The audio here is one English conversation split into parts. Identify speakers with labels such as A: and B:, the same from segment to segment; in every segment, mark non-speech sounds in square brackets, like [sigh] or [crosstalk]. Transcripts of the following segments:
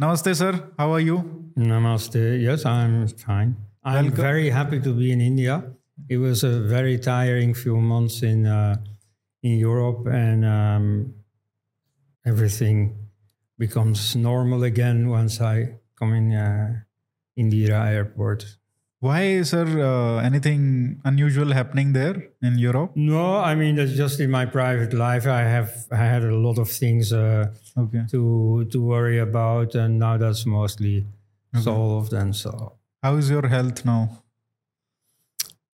A: Namaste, sir. How are you?
B: Namaste. Yes, I'm fine. I'm
A: Welcome.
B: very happy to be in India. It was a very tiring few months in uh, in Europe, and um, everything becomes normal again once I come in uh, Indira Airport.
A: Why, sir? Uh, anything unusual happening there in Europe?
B: No, I mean that's just in my private life. I have I had a lot of things uh,
A: Okay.
B: to to worry about, and now that's mostly solved. And so
A: How is your health now?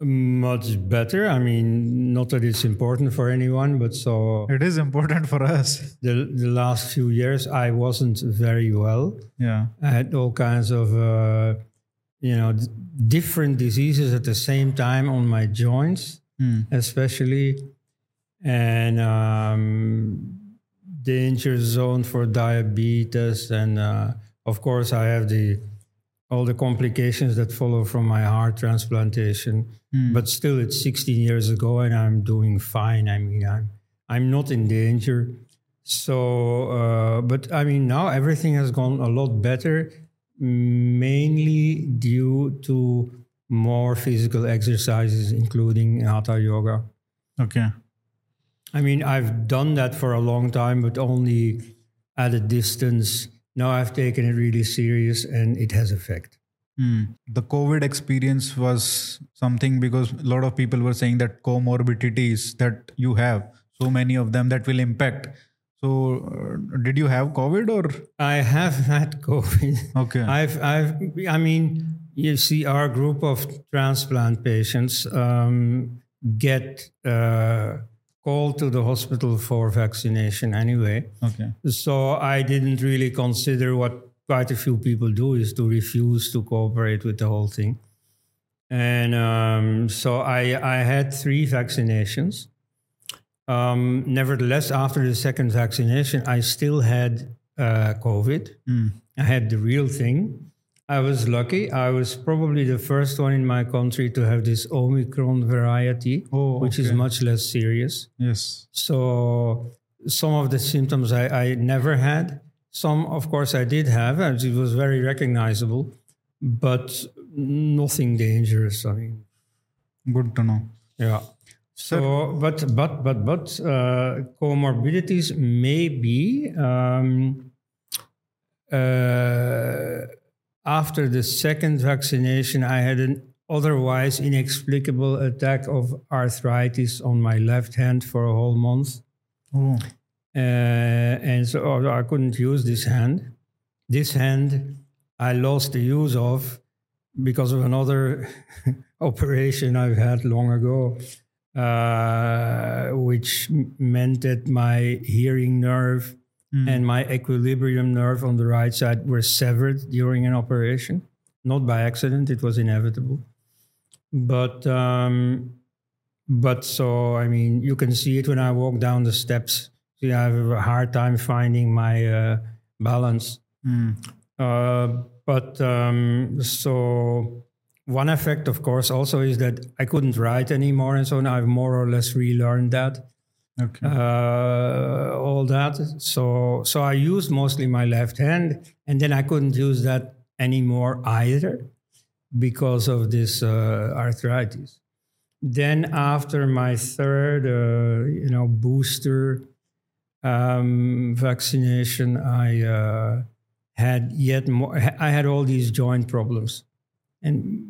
B: Much better. I mean, not that it's important for anyone, but so
A: It is important for us.
B: the, the last few years I wasn't very well.
A: Yeah.
B: I had all kinds of, uh, you know, d- different diseases at the same time on my joints,
A: Hmm.
B: especially, and um, danger zone for diabetes, and uh, of course I have the all the complications that follow from my heart transplantation.
A: Hmm.
B: But still, it's 16 years ago, and I'm doing fine. I mean, I'm I'm not in danger. So, uh, but I mean, now everything has gone a lot better, mainly due to more physical exercises, including hatha yoga.
A: Okay.
B: I mean, I've done that for a long time, but only at a distance. Now I've taken it really serious, and it has effect.
A: Hmm. The COVID experience was something because a lot of people were saying that comorbidities that you have, so many of them that will impact. So, uh, did you have COVID or?
B: I have [laughs] had COVID.
A: Okay.
B: I've, I've, I mean, you see, our group of transplant patients um, get uh, called to the hospital for vaccination anyway.
A: Okay.
B: So I didn't really consider what quite a few people do is to refuse to cooperate with the whole thing. And um, so I, I had three vaccinations. Um, nevertheless, after the second vaccination, I still had uh, COVID.
A: Hmm.
B: I had the real thing. I was lucky. I was probably the first one in my country to have this Omicron variety,
A: Oh,
B: which is much less serious.
A: Yes.
B: So some of the symptoms I, I never had. Some, of course, I did have, and it was very recognizable, but nothing dangerous. I mean,
A: Good to know.
B: yeah. So, but but but but uh, comorbidities may be um, uh, after the second vaccination. I had an otherwise inexplicable attack of arthritis on my left hand for a whole month.
A: Oh.
B: Uh, and so oh, I couldn't use this hand. This hand I lost the use of because of another [laughs] operation I've had long ago, uh, which meant that my hearing nerve and my equilibrium nerve on the right side were severed during an operation. Not by accident; it was inevitable. But um, but so I mean, you can see it when I walk down the steps. See, I have a hard time finding my uh, balance.
A: Hmm.
B: Uh, but um, so one effect, of course, also is that I couldn't write anymore, and so now I've more or less relearned that
A: Okay.
B: uh, all that. So so I used mostly my left hand, and then I couldn't use that anymore either because of this uh, arthritis. Then after my third, uh, you know, booster um, vaccination, I uh, had yet more. I had all these joint problems, and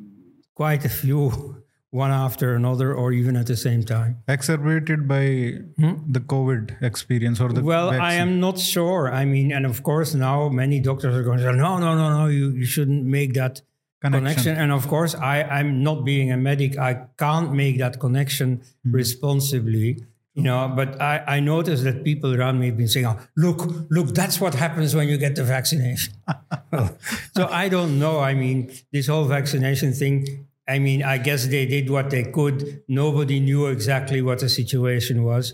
B: quite a few, one after another, or even at the same time.
A: Exacerbated by the COVID experience or the
B: Hmm? Well, I am not sure. I mean, and of course, now many doctors are going to say, no, no, no, no, you, you shouldn't make that
A: Connection.
B: connection. And of course, I, I'm not being a medic. I can't make that connection
A: Hmm.
B: responsibly. You know, but I, I noticed that people around me have been saying, oh, look, look, that's what happens when you get the vaccination. [laughs] so I don't know. I mean, this whole vaccination thing, I mean, I guess they did what they could. Nobody knew exactly what the situation was.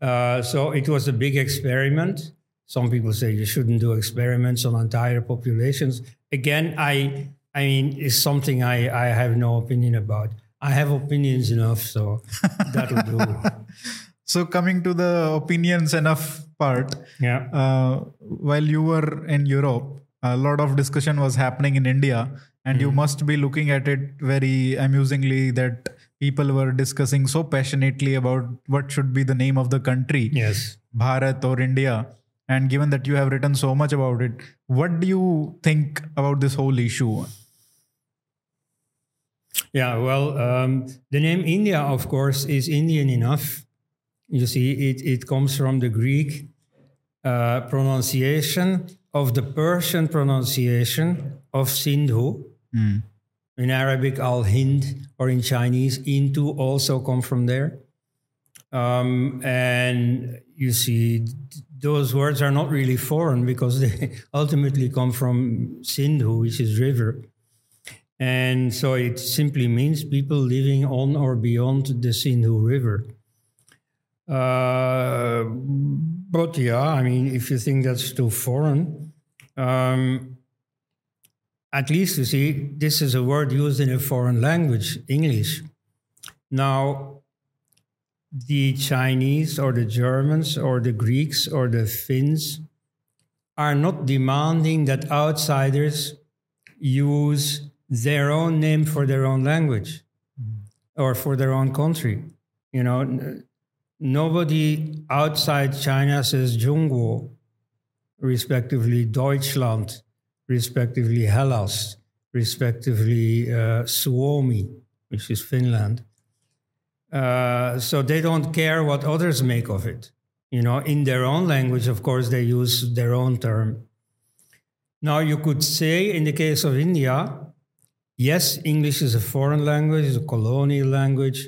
B: Uh, so it was a big experiment. Some people say you shouldn't do experiments on entire populations. Again, I, I mean, it's something I, I have no opinion about. I have opinions enough, so [laughs] that'll do.
A: So coming to the opinions enough part,
B: Yeah.
A: uh, while you were in Europe, a lot of discussion was happening in India, and you must be looking at it very amusingly that people were discussing so passionately about what should be the name of the country,
B: Yes.
A: Bharat or India. And given that you have written so much about it, what do you think about this whole issue?
B: Yeah, well, um, the name India, of course, is Indian enough. You see, it, it comes from the Greek uh, pronunciation of the Persian pronunciation of Sindhu. In Arabic, Al Hind, or in Chinese, Intu also come from there. Um, and you see, those words are not really foreign because they [laughs] ultimately come from Sindhu, which is river. And so it simply means people living on or beyond the Sindhu River. Uh, but yeah, I mean, if you think that's too foreign, um, at least you see, this is a word used in a foreign language, English. Now, the Chinese or the Germans or the Greeks or the Finns are not demanding that outsiders use their own name for their own language or for their own country. You know, nobody outside China says Zhongguo, respectively Deutschland, respectively Hellas, respectively uh, Suomi, which is Finland. Uh, so they don't care what others make of it. You know, in their own language, of course, they use their own term. Now, you could say in the case of India, yes, English is a foreign language, it's a colonial language.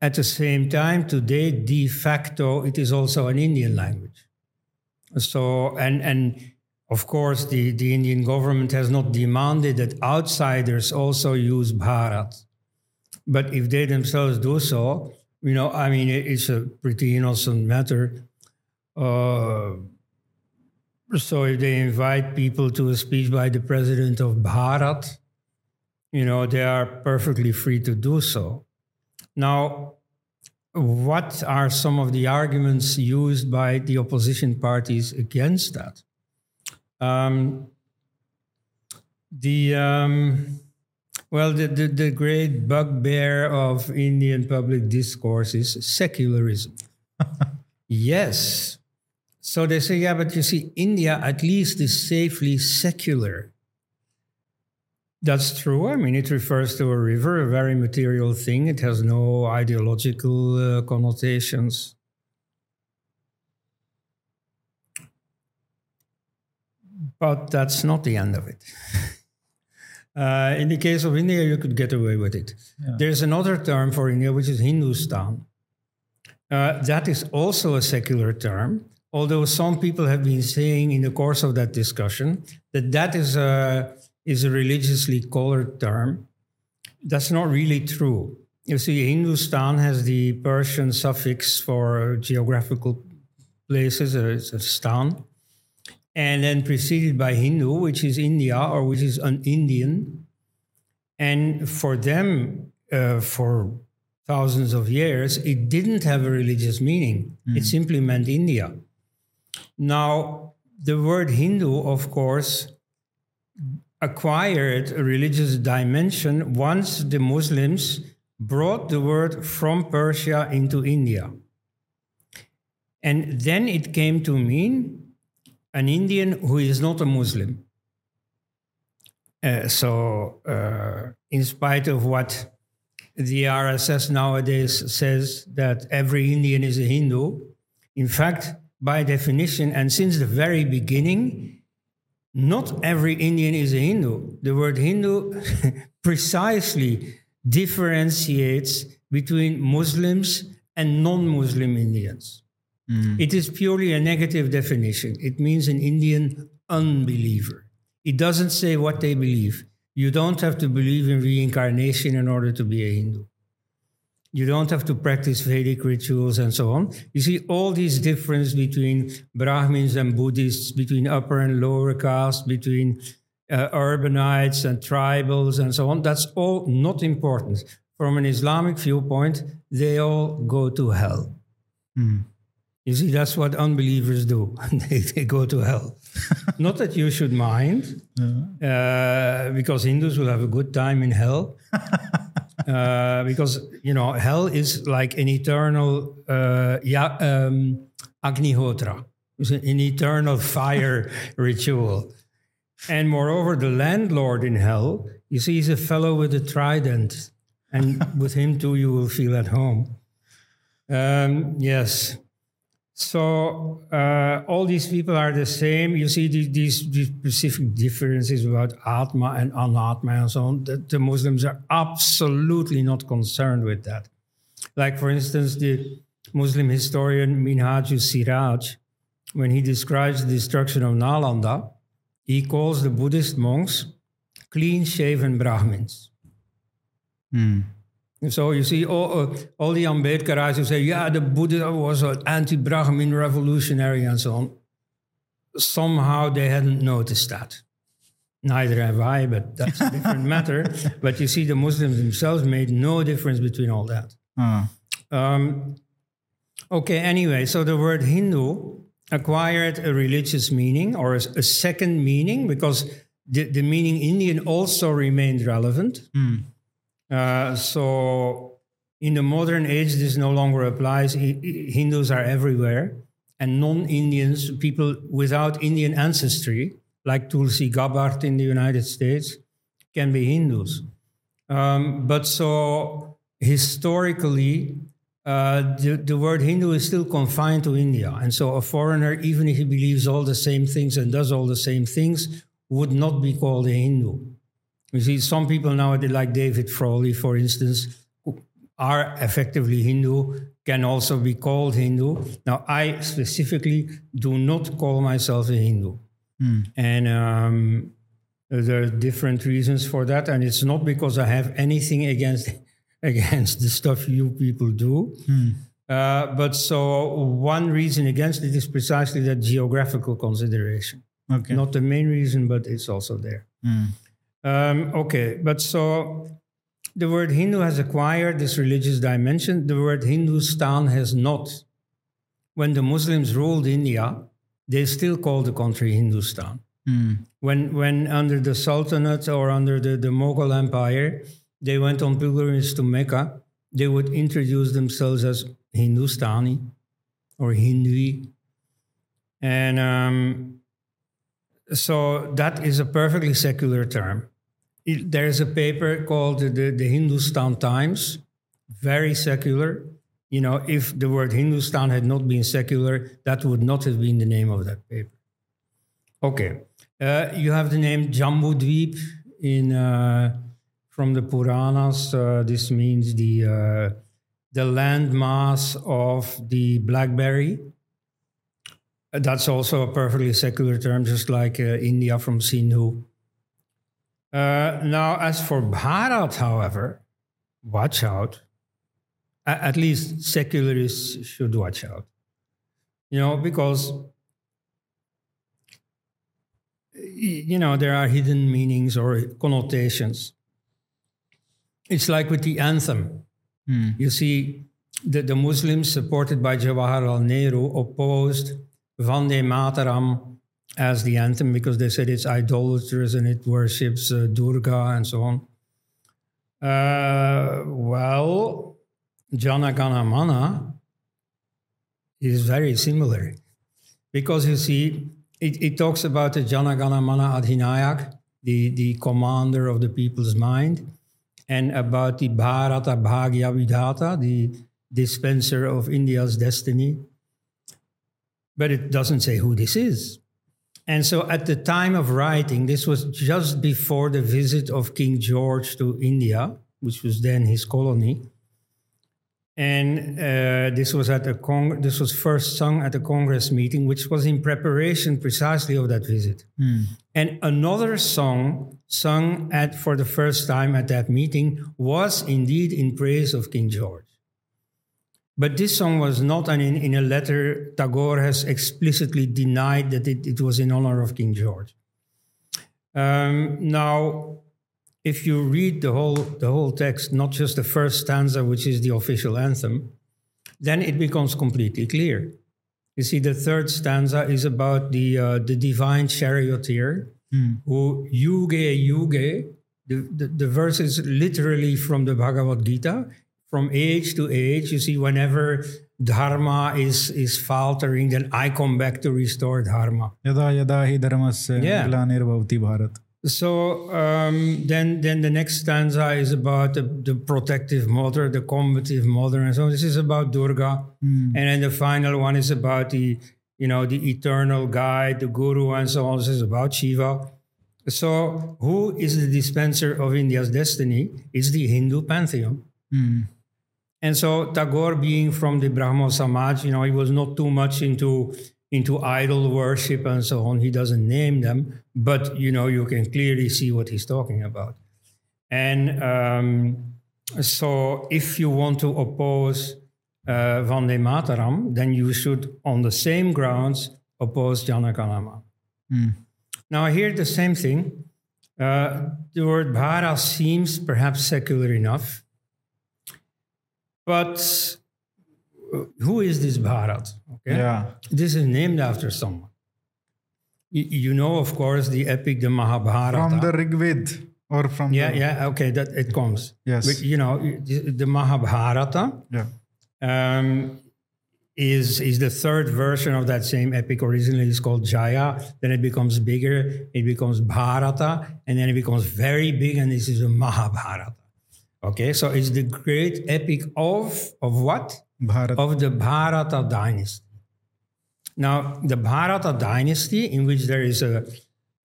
B: At the same time, today, de facto, it is also an Indian language. So, and, and of course, the, the Indian government has not demanded that outsiders also use Bharat. But if they themselves do so, you know, I mean, it's a pretty innocent matter. Uh, so if they invite people to a speech by the president of Bharat, you know, they are perfectly free to do so. Now, what are some of the arguments used by the opposition parties against that? Um, the um, well, the, the, the great bugbear of Indian public discourse is secularism. [laughs] yes. So they say, yeah, but you see, India at least is safely secular. That's true. I mean, it refers to a river, a very material thing. It has no ideological uh, connotations. But that's not the end of it. [laughs] Uh, in the case of India, you could get away with it. There's another term for India, which is Hindustan. Uh, that is also a secular term, although some people have been saying in the course of that discussion that that is a, is a religiously colored term. That's not really true. You see, Hindustan has the Persian suffix for geographical places, uh, it's a stan and then preceded by Hindu, which is India or which is an Indian. And for them, uh, for thousands of years, it didn't have a religious meaning. It simply meant India. Now, the word Hindu, of course, acquired a religious dimension once the Muslims brought the word from Persia into India. And then it came to mean an Indian who is not a Muslim. Uh, so, uh, in spite of what the RSS nowadays says that every Indian is a Hindu, in fact, by definition, and since the very beginning, not every Indian is a Hindu. The word Hindu [laughs] precisely differentiates between Muslims and non Muslim Indians. It is purely a negative definition. It means an Indian unbeliever. It doesn't say what they believe. You don't have to believe in reincarnation in order to be a Hindu. You don't have to practice Vedic rituals and so on. You see all these difference between Brahmins and Buddhists, between upper and lower caste, between uh, urbanites and tribals and so on. That's all not important. From an Islamic viewpoint, they all go to hell. You see, that's what unbelievers do. [laughs] they, they go to hell. [laughs] Not that you should mind, uh, because Hindus will have a good time in hell. [laughs] uh, because, you know, hell is like an eternal uh, yeah, um, Agnihotra, it's an eternal fire ritual. And moreover, the landlord in hell, you see, he's a fellow with a trident. And with him too, you will feel at home. Um, yes. So uh, all these people are the same. You see the, these, these specific differences about Atma and Anatma and so on. The, the Muslims are absolutely not concerned with that. Like, for instance, the Muslim historian Minhajus Siraj, when he describes the destruction of Nalanda, he calls the Buddhist monks clean shaven Brahmins.
A: Hmm.
B: So you see, all, uh, all the Ambedkarites who say, yeah, the Buddha was an anti-Brahmin revolutionary and so on. Somehow they hadn't noticed that. Neither have I, but that's a different [laughs] matter. But you see, the Muslims themselves made no difference between all that.
A: Ah.
B: Um, okay, anyway, so the word Hindu acquired a religious meaning or a, a second meaning because the, the meaning Indian also remained relevant.
A: Hmm.
B: Uh, so in the modern age, this no longer applies. Hi- Hi- Hindus are everywhere, and non-Indians, people without Indian ancestry, like Tulsi Gabbard in the United States, can be Hindus. Um, but so historically, uh, the, the word Hindu is still confined to India. And so a foreigner, even if he believes all the same things and does all the same things, would not be called a Hindu. You see, some people nowadays, like David Frawley, for instance, who are effectively Hindu, can also be called Hindu. Now, I specifically do not call myself a Hindu. And um, there are different reasons for that. And it's not because I have anything against, [laughs] against the stuff you people do. Uh, but so one reason against it is precisely that geographical consideration.
A: Okay.
B: Not the main reason, but it's also there. Um, okay, but so the word Hindu has acquired this religious dimension. The word Hindustan has not. When the Muslims ruled India, they still called the country Hindustan. When, when under the Sultanate or under the, the Mughal Empire, they went on pilgrimage to Mecca, they would introduce themselves as Hindustani or Hindui. And um, so that is a perfectly secular term. It- there is a paper called the, the, Hindustan Times, very secular. You know, if the word Hindustan had not been secular, that would not have been the name of that paper. Okay, uh, you have the name Jambudweep in uh, from the Puranas. Uh, this means the uh, the landmass of the blackberry. That's also a perfectly secular term, just like uh, India from Sindhu. Uh, now, as for Bharat, however, watch out. A- at least secularists should watch out. You know, because, you know, there are hidden meanings or connotations. It's like with the anthem. You see, the, the Muslims supported by Jawaharlal Nehru opposed Vande Mataram as the anthem because they said it's idolatrous and it worships uh, Durga and so on. Uh, well, Jana Gana Mana is very similar because you see, it, it talks about the Jana Gana Mana Adhinayak, the, the commander of the people's mind, and about the Bharata Bhagya Vidhata, the dispenser of India's destiny. But it doesn't say who this is. And so at the time of writing, this was just before the visit of King George to India, which was then his colony. And uh, this was at a con- this was first sung at a Congress meeting, which was in preparation precisely of that visit. And another song sung at for the first time at that meeting was indeed in praise of King George. But this song was not, and in, in a letter, Tagore has explicitly denied that it, it was in honor of King George. Um, now, if you read the whole, the whole text, not just the first stanza, which is the official anthem, then it becomes completely clear. You see, the third stanza is about the uh, the divine charioteer who yuge yuge. The, the, the verse is literally from the Bhagavad Gita from age to age, you see, whenever dharma is is faltering, then I come back to restore dharma.
A: Yada yada hi
B: yeah.
A: bharat.
B: So um, then, then the next stanza is about the, the, protective mother, the combative mother, and so this is about Durga, mm. and then the final one is about the you know the eternal guide, the guru, and so on. This is about Shiva. So who is the dispenser of India's destiny? It's the Hindu pantheon. Mm. And so Tagore, being from the Brahmo Samaj, you know, he was not too much into into idol worship and so on. He doesn't name them, but you know, you can clearly see what he's talking about. And um, so, if you want to oppose uh, Vande Mataram, then you should, on the same grounds, oppose Jana Gana Mana. Now, here the same thing. Uh, the word Bhara seems perhaps secular enough. But uh, who is this Bharat? Okay?
A: Yeah.
B: This is named after someone. You, you know, of course, the epic, the Mahabharata.
A: From the Rigved or from
B: yeah,
A: the,
B: yeah, okay, that it comes.
A: Yes.
B: But, you know, the the Mahabharata
A: yeah.
B: um, is is the third version of that same epic. Originally, it's called Jaya. Then it becomes bigger. It becomes Bharata, and then it becomes very big, and this is a Mahabharata. Okay, so it's the great epic of of what?
A: Bharat.
B: Of the Bharata dynasty. Now, the Bharata dynasty, in which there is a,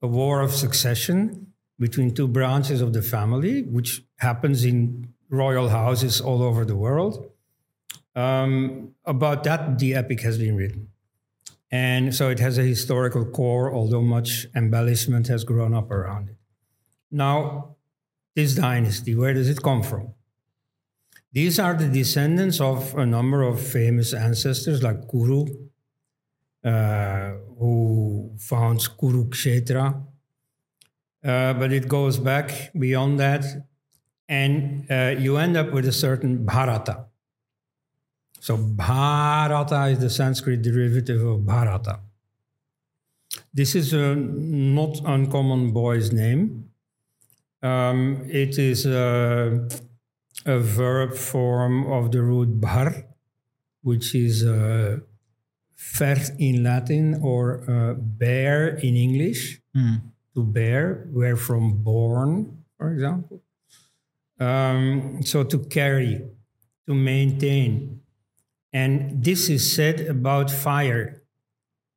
B: a war of succession between two branches of the family, which happens in royal houses all over the world. Um, about that, the epic has been written. And so it has a historical core, although much embellishment has grown up around it. Now, this dynasty, where does it come from? These are the descendants of a number of famous ancestors like Kuru, uh, who founds Kurukshetra. Uh, but it goes back beyond that, and uh, you end up with a certain Bharata. So Bharata is the Sanskrit derivative of Bharata. This is a not uncommon boy's name. Um, it is a, a verb form of the root bar, which is uh, ver in Latin or uh, bear in English. To bear, where from born, for example. Um, so to carry, to maintain. And this is said about fire.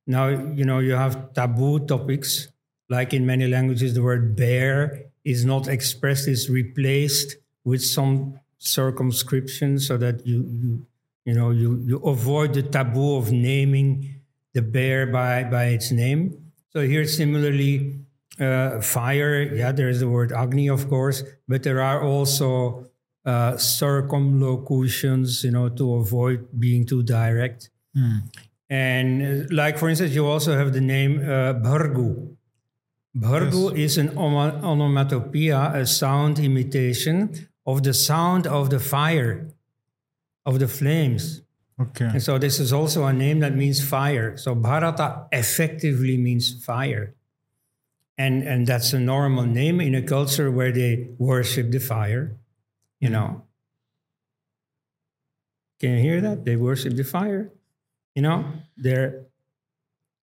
B: Now, you know, you have taboo topics, like in many languages, the word bear is not expressed, it's replaced with some circumscription so that you, you, you know, you, you avoid the taboo of naming the bear by, by its name. So here, similarly, uh, fire, yeah, there is the word Agni, of course, but there are also uh, circumlocutions, you know, to avoid being too direct. And uh, like, for instance, you also have the name uh, Bhrigu. Bhrigu is an onomatopoeia, a sound imitation of the sound of the fire, of the flames.
A: Okay.
B: And so this is also a name that means fire. So Bharata effectively means fire. And, and that's a normal name in a culture where they worship the fire, you know. Can you hear that? They worship the fire. You know, they're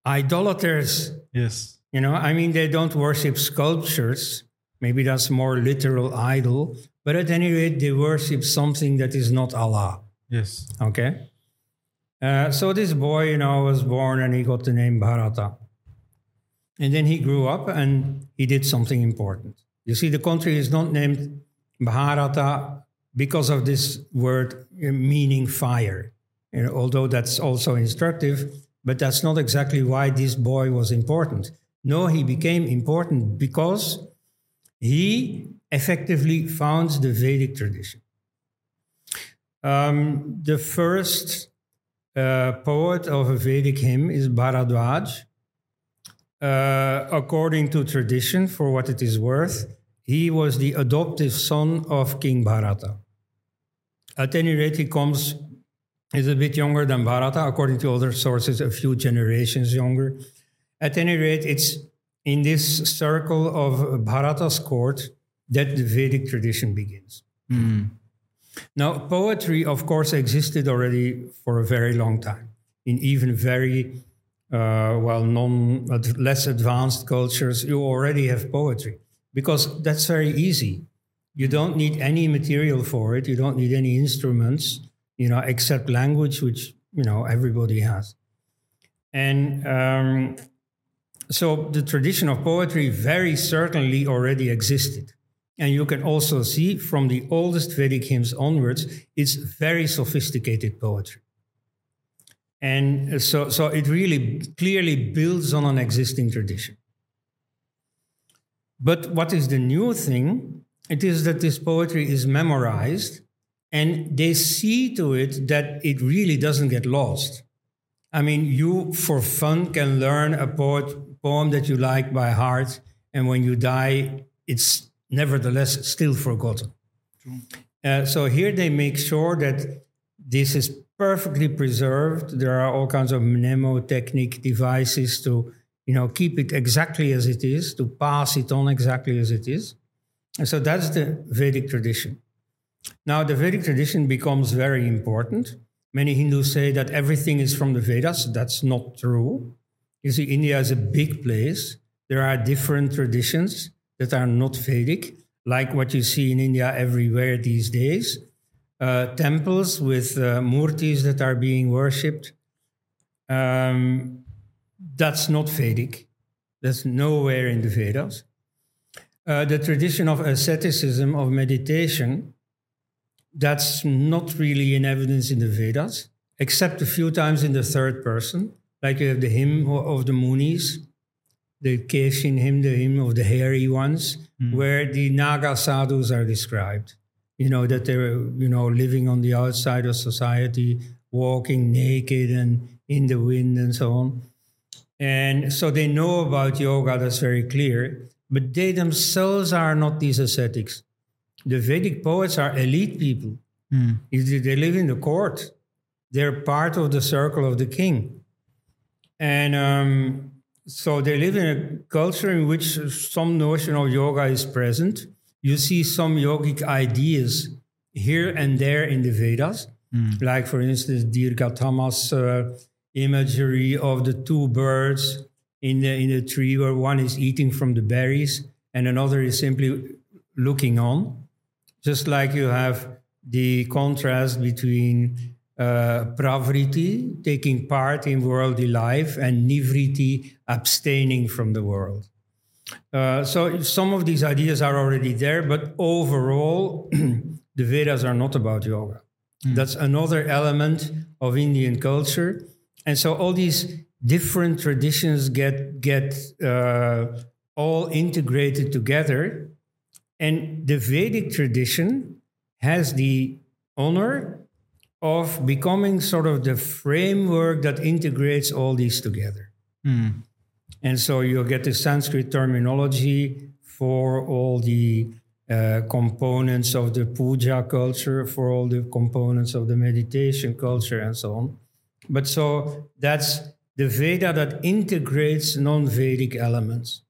B: idolaters.
A: Yes.
B: You know, I mean, they don't worship sculptures. Maybe that's more literal idol. But at any rate, they worship something that is not Allah.
A: Yes.
B: Okay. Uh, so this boy, you know, was born and he got the name Bharata. And then he grew up and he did something important. You see, the country is not named Bharata because of this word uh, meaning fire. You know, although that's also instructive, but that's not exactly why this boy was important. No, he became important because he effectively founds the Vedic tradition. Um, the first uh, poet of a Vedic hymn is Bharadwaj. Uh, according to tradition, for what it is worth, he was the adoptive son of King Bharata. At any rate, he comes is a bit younger than Bharata, according to other sources, a few generations younger. At any rate, it's in this circle of Bharata's court that the Vedic tradition begins. Now, poetry, of course, existed already for a very long time in even very uh, well non less advanced cultures. You already have poetry because that's very easy. You don't need any material for it. You don't need any instruments, you know, except language, which you know everybody has. And um, so the tradition of poetry very certainly already existed. And you can also see from the oldest Vedic hymns onwards, it's very sophisticated poetry. And uh, so, so it really clearly builds on an existing tradition. But what is the new thing? It is that this poetry is memorized and they see to it that it really doesn't get lost. I mean, you for fun can learn a poet, poem that you like by heart, and when you die, it's nevertheless still forgotten. Uh, so here they make sure that this is perfectly preserved. There are all kinds of mnemotechnic devices to, you know, keep it exactly as it is, to pass it on exactly as it is. And so that's the Vedic tradition. Now the Vedic tradition becomes very important. Many Hindus say that everything is from the Vedas. That's not true. You see, India is a big place. There are different traditions that are not Vedic, like what you see in India everywhere these days. Uh, temples with uh, murtis that are being worshipped. Um, that's not Vedic. That's nowhere in the Vedas. Uh, the tradition of asceticism, of meditation, that's not really in evidence in the Vedas, except a few times in the third person. Like you have the hymn of the Munis, the Keshin hymn, the hymn of the hairy ones, mm. where the Naga sadhus are described. You know, that they're, you know, living on the outside of society, walking naked and in the wind and so on. And so they know about yoga, that's very clear, but they themselves are not these ascetics. The Vedic poets are elite people. Mm. They live in the court. They're part of the circle of the king. And um, so they live in a culture in which some notion of yoga is present. You see some yogic ideas here and there in the Vedas, mm. like, for instance, Dirgatama's uh, imagery of the two birds in the, in the tree, where one is eating from the berries and another is simply looking on. Just like you have the contrast between uh, pravriti, taking part in worldly life, and nivriti, abstaining from the world. Uh, so some of these ideas are already there, but overall, [clears throat] the Vedas are not about yoga. Mm. That's another element of Indian culture, and so all these different traditions get get uh, all integrated together, and the Vedic tradition has the honor of becoming sort of the framework that integrates all these together. Mm. And so you'll get the Sanskrit terminology for all the uh, components of the puja culture, for all the components of the meditation culture, and so on. But so that's the Veda that integrates non Vedic elements.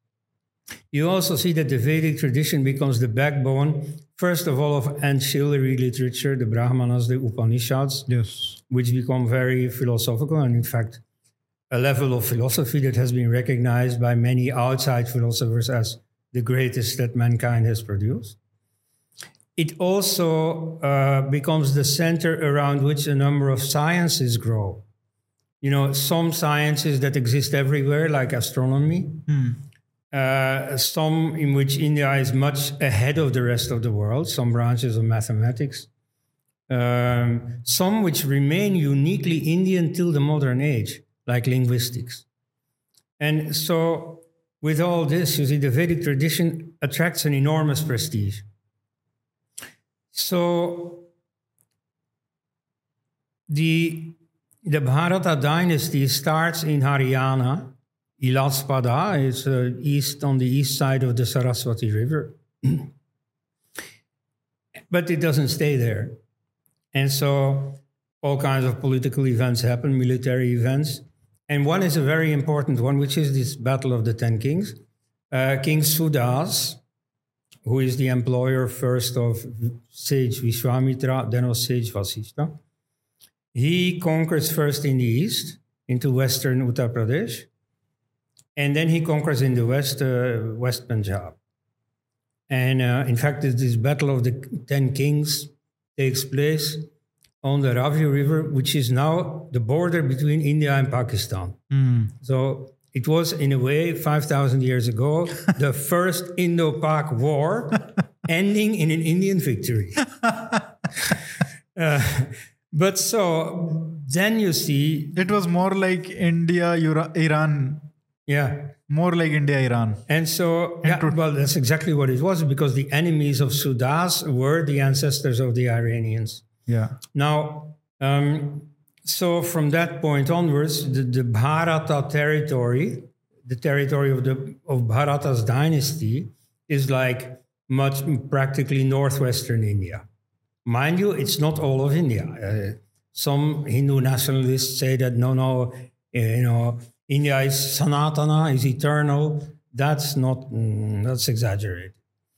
B: You also see that the Vedic tradition becomes the backbone, first of all, of ancillary literature, the Brahmanas, the Upanishads,
A: yes.
B: which become very philosophical and, in fact, a level of philosophy that has been recognized by many outside philosophers as the greatest that mankind has produced. It also uh, becomes the center around which a number of sciences grow. You know, some sciences that exist everywhere, like astronomy, mm uh, some in which India is much ahead of the rest of the world, some branches of mathematics, um, some which remain uniquely Indian till the modern age, like linguistics. And so, with all this, you see, the Vedic tradition attracts an enormous prestige. So, the, the Bharata dynasty starts in Haryana Ilaspada is uh, east on the east side of the Saraswati River. [clears throat] but it doesn't stay there. And so all kinds of political events happen, military events. And one is a very important one, which is this Battle of the Ten Kings. Uh, King Sudas, who is the employer first of sage Vishwamitra, then of sage Vasishta, he conquers first in the east into western Uttar Pradesh, and then he conquers in the west, uh, West Punjab. And uh, in fact, this, Battle of the Ten Kings takes place on the Ravi River, which is now the border between India and Pakistan. So it was, in a way, 5,000 years ago, [laughs] the first Indo Pak war [laughs] ending in an Indian victory. [laughs] Uh, but so then you see,
A: It was more like India, Ura- Iran,
B: yeah.
A: more like India, Iran.
B: And so, yeah,
A: to-
B: well, that's exactly what it was because the enemies of Sudas were the ancestors of the Iranians.
A: Yeah.
B: Now, um, so from that point onwards, the, the Bharata territory, the territory of the of Bharata's dynasty, is like much practically northwestern India. Mind you, it's not all of India. Uh, some Hindu nationalists say that no, no, uh, you know, India is Sanatana, is eternal. That's not. mm, that's exaggerated.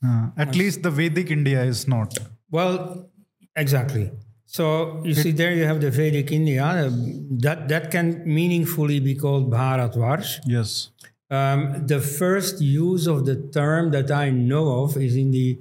A: Uh, at least the Vedic India is not.
B: Well, exactly. So you see, there you have the Vedic India. uh, that that can meaningfully be called Bharatvarsh.
A: Yes.
B: Um, the first use of the term that I know of is in the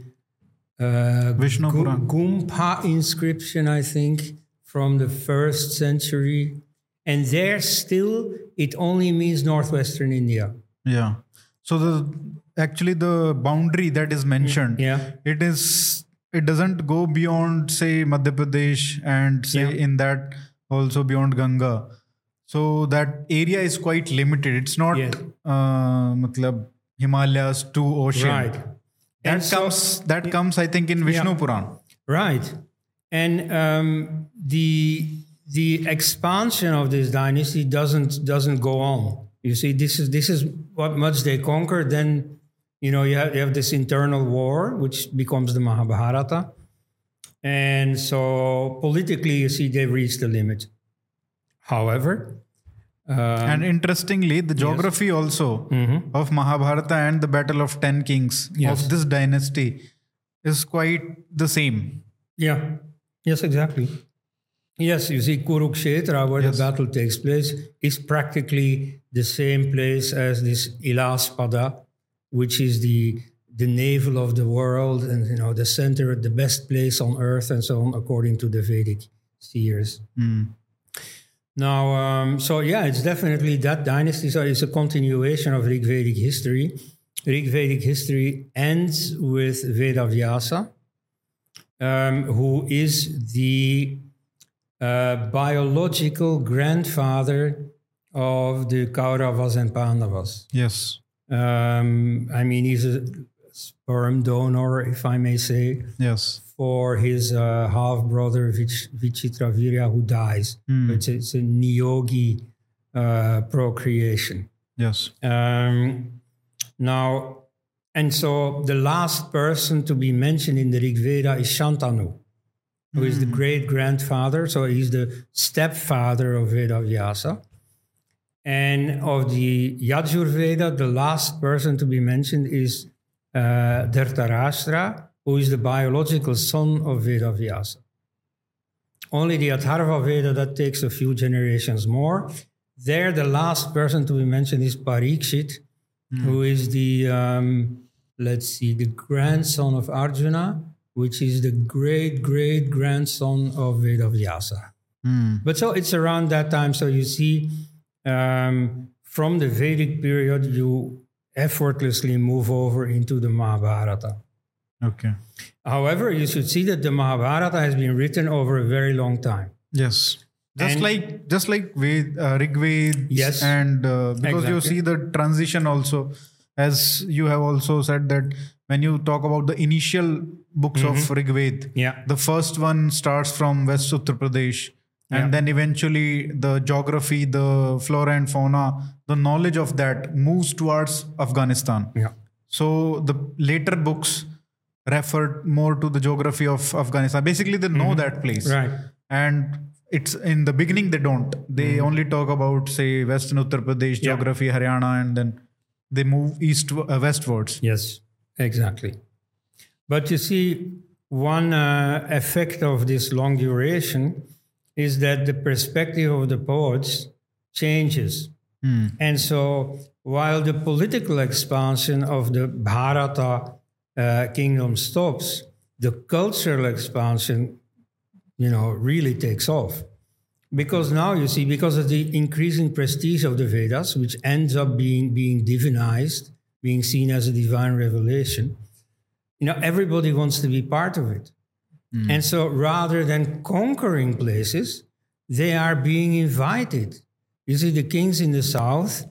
B: uh,
A: Vishnu.
B: Gumpa inscription, I think, from the first century. And there still, it only means northwestern India.
A: Yeah. So the actually the boundary that is mentioned,
B: Yeah.
A: it is it doesn't go beyond say Madhya Pradesh and say
B: Yeah.
A: in that also beyond Ganga. So that area is quite limited. It's not
B: Yeah.
A: uh, matlab Himalayas to ocean.
B: Right.
A: That
B: And so-
A: comes that comes I think in Vishnu
B: Yeah.
A: Puran.
B: Right, and um, the the expansion of this dynasty doesn't doesn't go on. You see, this is this is what much they conquer. Then you know you have you have this internal war, which becomes the Mahabharata, and so politically, you see they reach the limit. However, um,
A: and interestingly, the geography also of Mahabharata and the Battle of Ten Kings
B: Mm-hmm. Yes.
A: of this dynasty is quite the same.
B: Yeah. Yes, exactly. Yes, you see, Kurukshetra, where
A: Yes.
B: the battle takes place, is practically the same place as this Ilaspada, which is the the navel of the world and you know the center, the best place on earth, and so on, according to the Vedic seers. Now, um, so yeah, it's definitely that dynasty. So it's a continuation of Rig Vedic history. Rig Vedic history ends with Vedavyasa, um, who is the uh, biological grandfather of the Kauravas and Pandavas.
A: Yes.
B: Um, I mean, he's a sperm donor, if I may say,
A: Yes.
B: for his uh, half brother Vich- Vichitravirya, who dies. It's, it's a Niyogi uh, procreation.
A: Yes.
B: Um, now, and so the last person to be mentioned in the Rig Veda is Shantanu, who is the great grandfather. So he's the stepfather of Vedavyasa. And of the Yajur Veda, the last person to be mentioned is uh, Dhritarashtra, who is the biological son of Vedavyasa. Only the Atharva Veda, that takes a few generations more. There, the last person to be mentioned is Parikshit, who is the, um, let's see, the grandson of Arjuna, which is the great great grandson of Vedavyasa. But so it's around that time. So you see, um, from the Vedic period, you effortlessly move over into the Mahabharata.
A: Okay.
B: However, you should see that the Mahabharata has been written over a very long time.
A: Yes. Just
B: And-
A: like just like Ved, uh, Rig Ved
B: Yes.
A: and uh, because you see the transition also, as you have also said that when you talk about the initial books of Rig Ved,
B: Mm-hmm. Yeah.
A: the first one starts from West Uttar Pradesh, and
B: Yeah.
A: then eventually the geography, the flora and fauna, the knowledge of that moves towards Afghanistan.
B: Yeah.
A: So the later books refer more to the geography of Afghanistan. Basically, they know that place.
B: Mm-hmm. Right.
A: And it's in the beginning they don't they
B: Mm-hmm.
A: only talk about say western uttar pradesh
B: Yeah.
A: geography haryana and then they move east uh, westwards
B: Yes, exactly. But you see, one uh, effect of this long duration is that the perspective of the poets changes. And so, while the political expansion of the Bharata uh, kingdom stops, the cultural expansion, you know, really takes off. Because now you see, because of the increasing prestige of the Vedas, which ends up being being divinized, being seen as a divine revelation, you know, everybody wants to be part of it. Hmm. And so rather than conquering places, they are being invited. You see, the kings in the south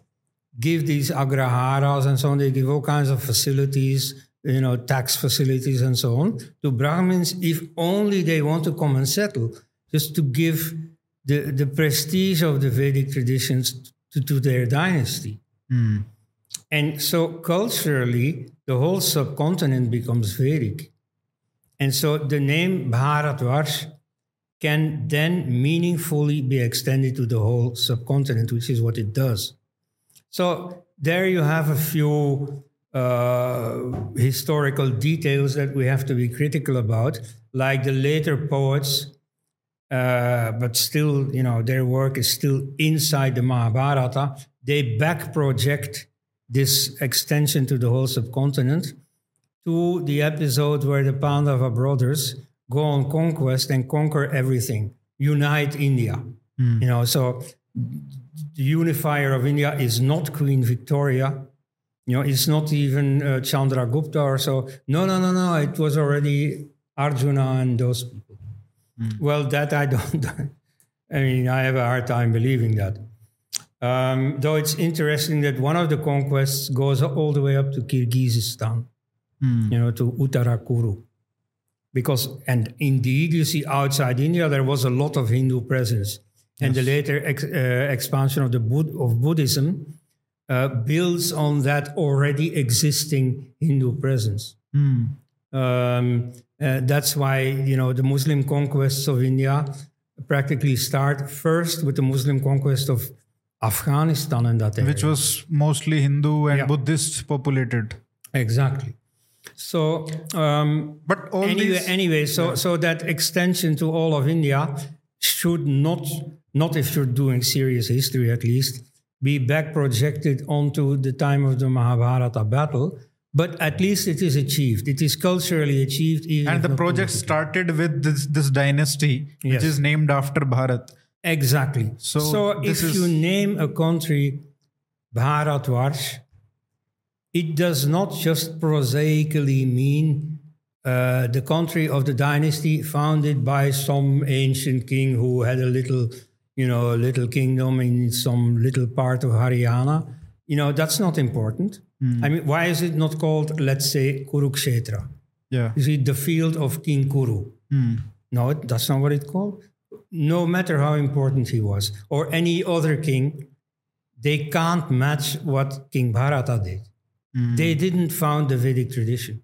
B: give these agraharas and so on, they give all kinds of facilities, you know, tax facilities and so on to Brahmins if only they want to come and settle, just to give the, the prestige of the Vedic traditions to, to their dynasty. Hmm. And so culturally, the whole subcontinent becomes Vedic. And so the name Bharatvarsh can then meaningfully be extended to the whole subcontinent, which is what it does. So there you have a few uh, historical details that we have to be critical about, like the later poets, uh, but still, you know, their work is still inside the Mahabharata. They back project this extension to the whole subcontinent to the episode where the Pandava brothers go on conquest and conquer everything, unite India. You know, so the unifier of India is not Queen Victoria. You know, it's not even uh, Chandragupta or so. No, no, no, no. It was already Arjuna and those people. Well, that I don't. [laughs] I mean, I have a hard time believing that. Um, though it's interesting that one of the conquests goes all the way up to Kyrgyzstan, you know, to Uttarakuru. Because, and indeed, you see outside India, there was a lot of Hindu presence. And the later ex, uh, expansion of, the Bud- of Buddhism uh, builds on that already existing Hindu presence. Um, uh, that's why you know the Muslim conquests of India practically start first with the Muslim conquest of Afghanistan and that area.
A: which was mostly hindu and
B: Yeah.
A: buddhist populated
B: exactly. So um,
A: but all
B: anyway,
A: these
B: anyway, so so that extension to all of India should not not if you're doing serious history at least be back projected onto the time of the Mahabharata battle. But at least it is achieved. It is culturally achieved.
A: And the project started with this this dynasty which is named after bharat
B: Exactly.
A: So
B: So, if
A: is-
B: you name a country Bharatvarsh, it does not just prosaically mean uh, the country of the dynasty founded by some ancient king who had a little, you know, a little kingdom in some little part of Haryana. You know, that's not important. I mean, why is it not called, let's say, Kurukshetra?
A: yeah
B: You see, the field of King Kuru. No, it- that's not what it's called. No matter how important he was, or any other king, they can't match what King Bharata did. They didn't found the Vedic tradition.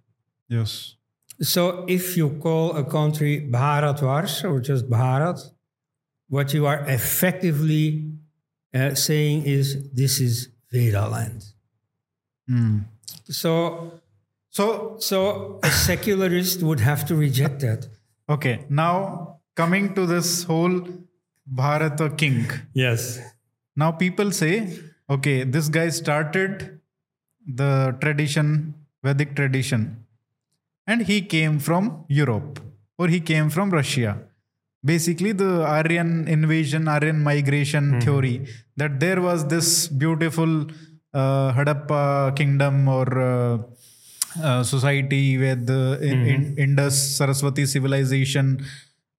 A: yes
B: So if you call a country Bharatvarsh or just Bharat, what you are effectively uh, saying is this is Veda land. So,
A: so
B: so a secularist would have to reject that. [laughs]
A: okay now coming to this whole bharata king.
B: Yes.
A: now people say okay this guy started the tradition vedic tradition and he came from europe or he came from russia. Basically the aryan invasion aryan migration theory that there was this beautiful uh, hadappa kingdom or uh, uh, society with the in, in indus saraswati civilization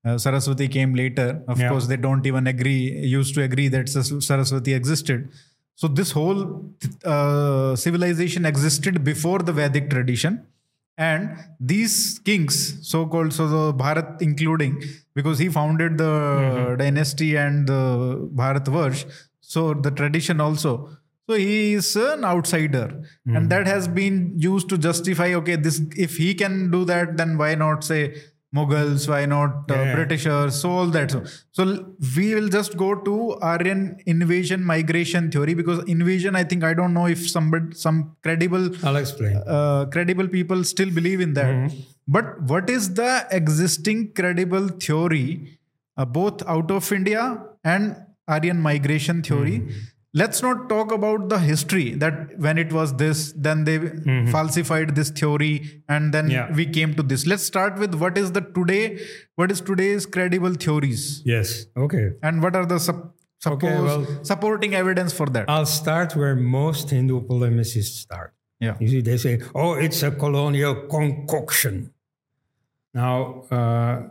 A: uh, saraswati came later. Of
B: Yeah.
A: course they don't even agree used to agree that saraswati existed. So this whole uh, civilization existed before the vedic tradition. And these kings so called so the bharat including because he founded the dynasty and the Bharat bharatvarsh so the tradition also. So he is an outsider. And that has been used to justify okay this if he can do that then why not say Mughals, why not uh,
B: Yeah.
A: Britishers, so all that. So, so we will just go to Aryan invasion migration theory because invasion, I think I don't know if somebody, some credible
B: I'll explain.
A: uh, credible people still believe in that. But what is the existing credible theory, uh, both out of India and Aryan migration theory? Let's not talk about the history that when it was this, then they falsified this theory, and then
B: Yeah.
A: we came to this. Let's start with what is the today, what is today's credible theories,
B: yes. Okay.
A: and what are the sup-
B: Okay, well-
A: supporting evidence for that?
B: I'll start where most Hindu polemicists start.
A: yeah.
B: You see, they say, oh, it's a colonial concoction. Now, uh,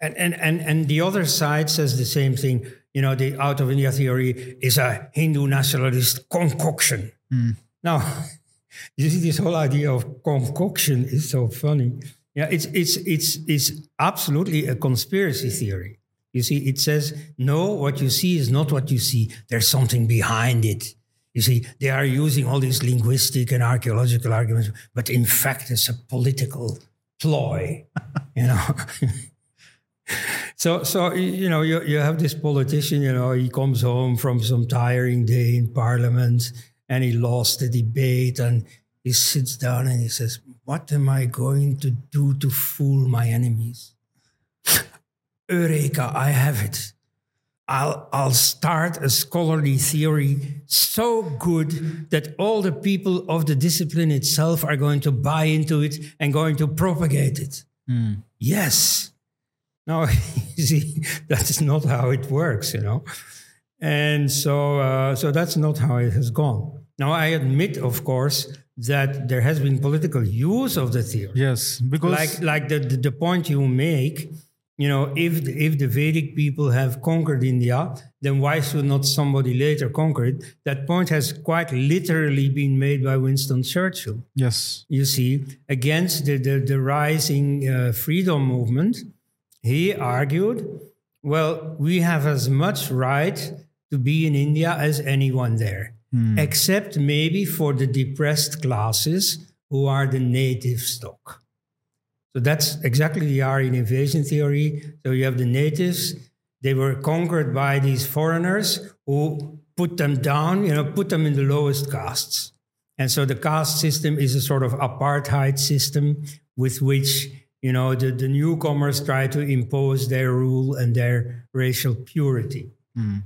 B: and, and, and, and the other side says the same thing. You know, the out of India theory is a Hindu nationalist concoction. Hmm. Now, [laughs] you see, this whole idea of concoction is so funny. Yeah, it's, it's, it's, it's absolutely a conspiracy theory. You see, it says, no, what you see is not what you see. There's something behind it. You see, they are using all these linguistic and archaeological arguments, but in fact, it's a political ploy, you know. [laughs] so, so you know, you, you have this politician, you know, he comes home from some tiring day in parliament and he lost the debate and he sits down and he says, What am I going to do to fool my enemies? [laughs] Eureka, I have it. I'll, I'll start a scholarly theory so good that all the people of the discipline itself are going to buy into it and going to propagate it. Hmm. Yes. No, [laughs] you see, that's not how it works, you know. And so, uh, so that's not how it has gone. Now, I admit, of course, that there has been political use of the theory.
A: Yes, because
B: like like the, the, the point you make you know if the, if the vedic people have conquered india then why should not somebody later conquer it? That point has quite literally been made by winston churchill.
A: Yes,
B: you see against the the, the rising uh, freedom movement he argued well we have as much right to be in india as anyone there hmm. except maybe for the depressed classes who are the native stock so that's exactly the Aryan invasion theory. So you have the natives, they were conquered by these foreigners who put them down, you know, put them in the lowest castes. And so the caste system is a sort of apartheid system with which, you know, the, the newcomers try to impose their rule and their racial purity. Mm.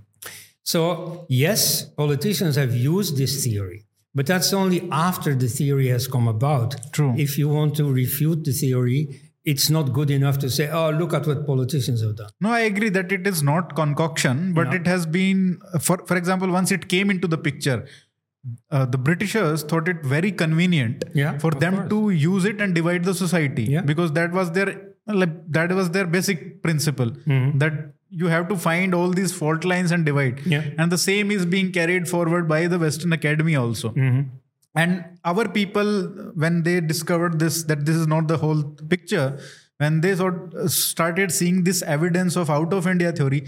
B: So, yes, politicians have used this theory, but that's only after the theory has come about.
A: True.
B: If you want to refute the theory, it's not good enough to say, oh, look at what politicians have done.
A: No, I agree that it is not concoction, but it has been, for for example, once it came into the picture, uh, the Britishers thought it very convenient
B: Yeah,
A: for them
B: course.
A: to use it and divide the society
B: Yeah.
A: because that was their like that was their basic principle that you have to find all these fault lines and divide.
B: Mm-hmm. Yeah.
A: And the same is being carried forward by the Western Academy also.
B: Mm-hmm.
A: And our people, when they discovered this, that this is not the whole picture, when they sort started seeing this evidence of out of India theory,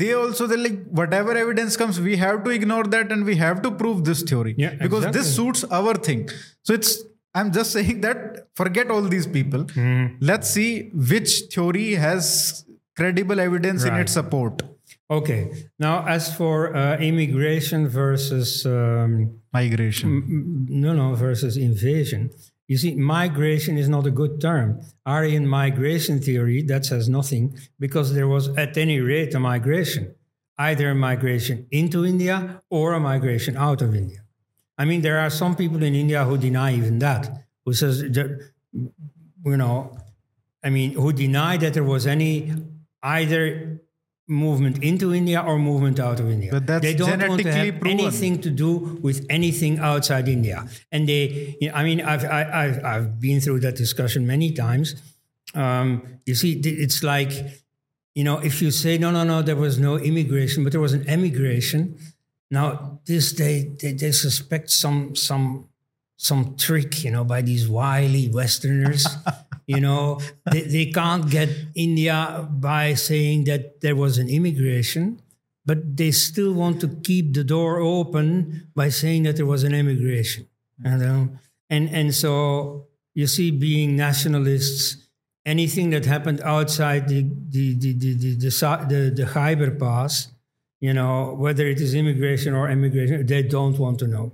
A: they also they like whatever evidence comes, we have to ignore that and we have to prove this theory
B: Yeah,
A: because this suits our thing. So it's I'm just [laughs] saying that forget all these people.
B: Mm-hmm.
A: Let's see which theory has credible evidence in its support.
B: Okay. Now, as for uh, immigration versus um,
A: Migration.
B: no, no, versus invasion, you see, migration is not a good term. Aryan migration theory that says nothing because there was at any rate a migration, either a migration into India or a migration out of India. I mean, there are some people in India who deny even that, who says, you know, I mean, who deny that there was any either movement into India or movement out of India.
A: But that's
B: they don't want to have
A: proven.
B: anything to do with anything outside India. And they, you know, I mean, I've, I, I've, I've been through that discussion many times. Um, you see, it's like, you know, if you say, no, no, no, there was no immigration, but there was an emigration. Now, this, they, they, they suspect some, some, some trick, you know, by these wily Westerners. [laughs] you know, they, they can't get India by saying that there was an immigration, but they still want to keep the door open by saying that there was an immigration. You know? And and so you see, being nationalists anything that happened outside the the the the the, the, the, the Khyber Pass, you know, whether it is immigration or immigration, they don't want to know.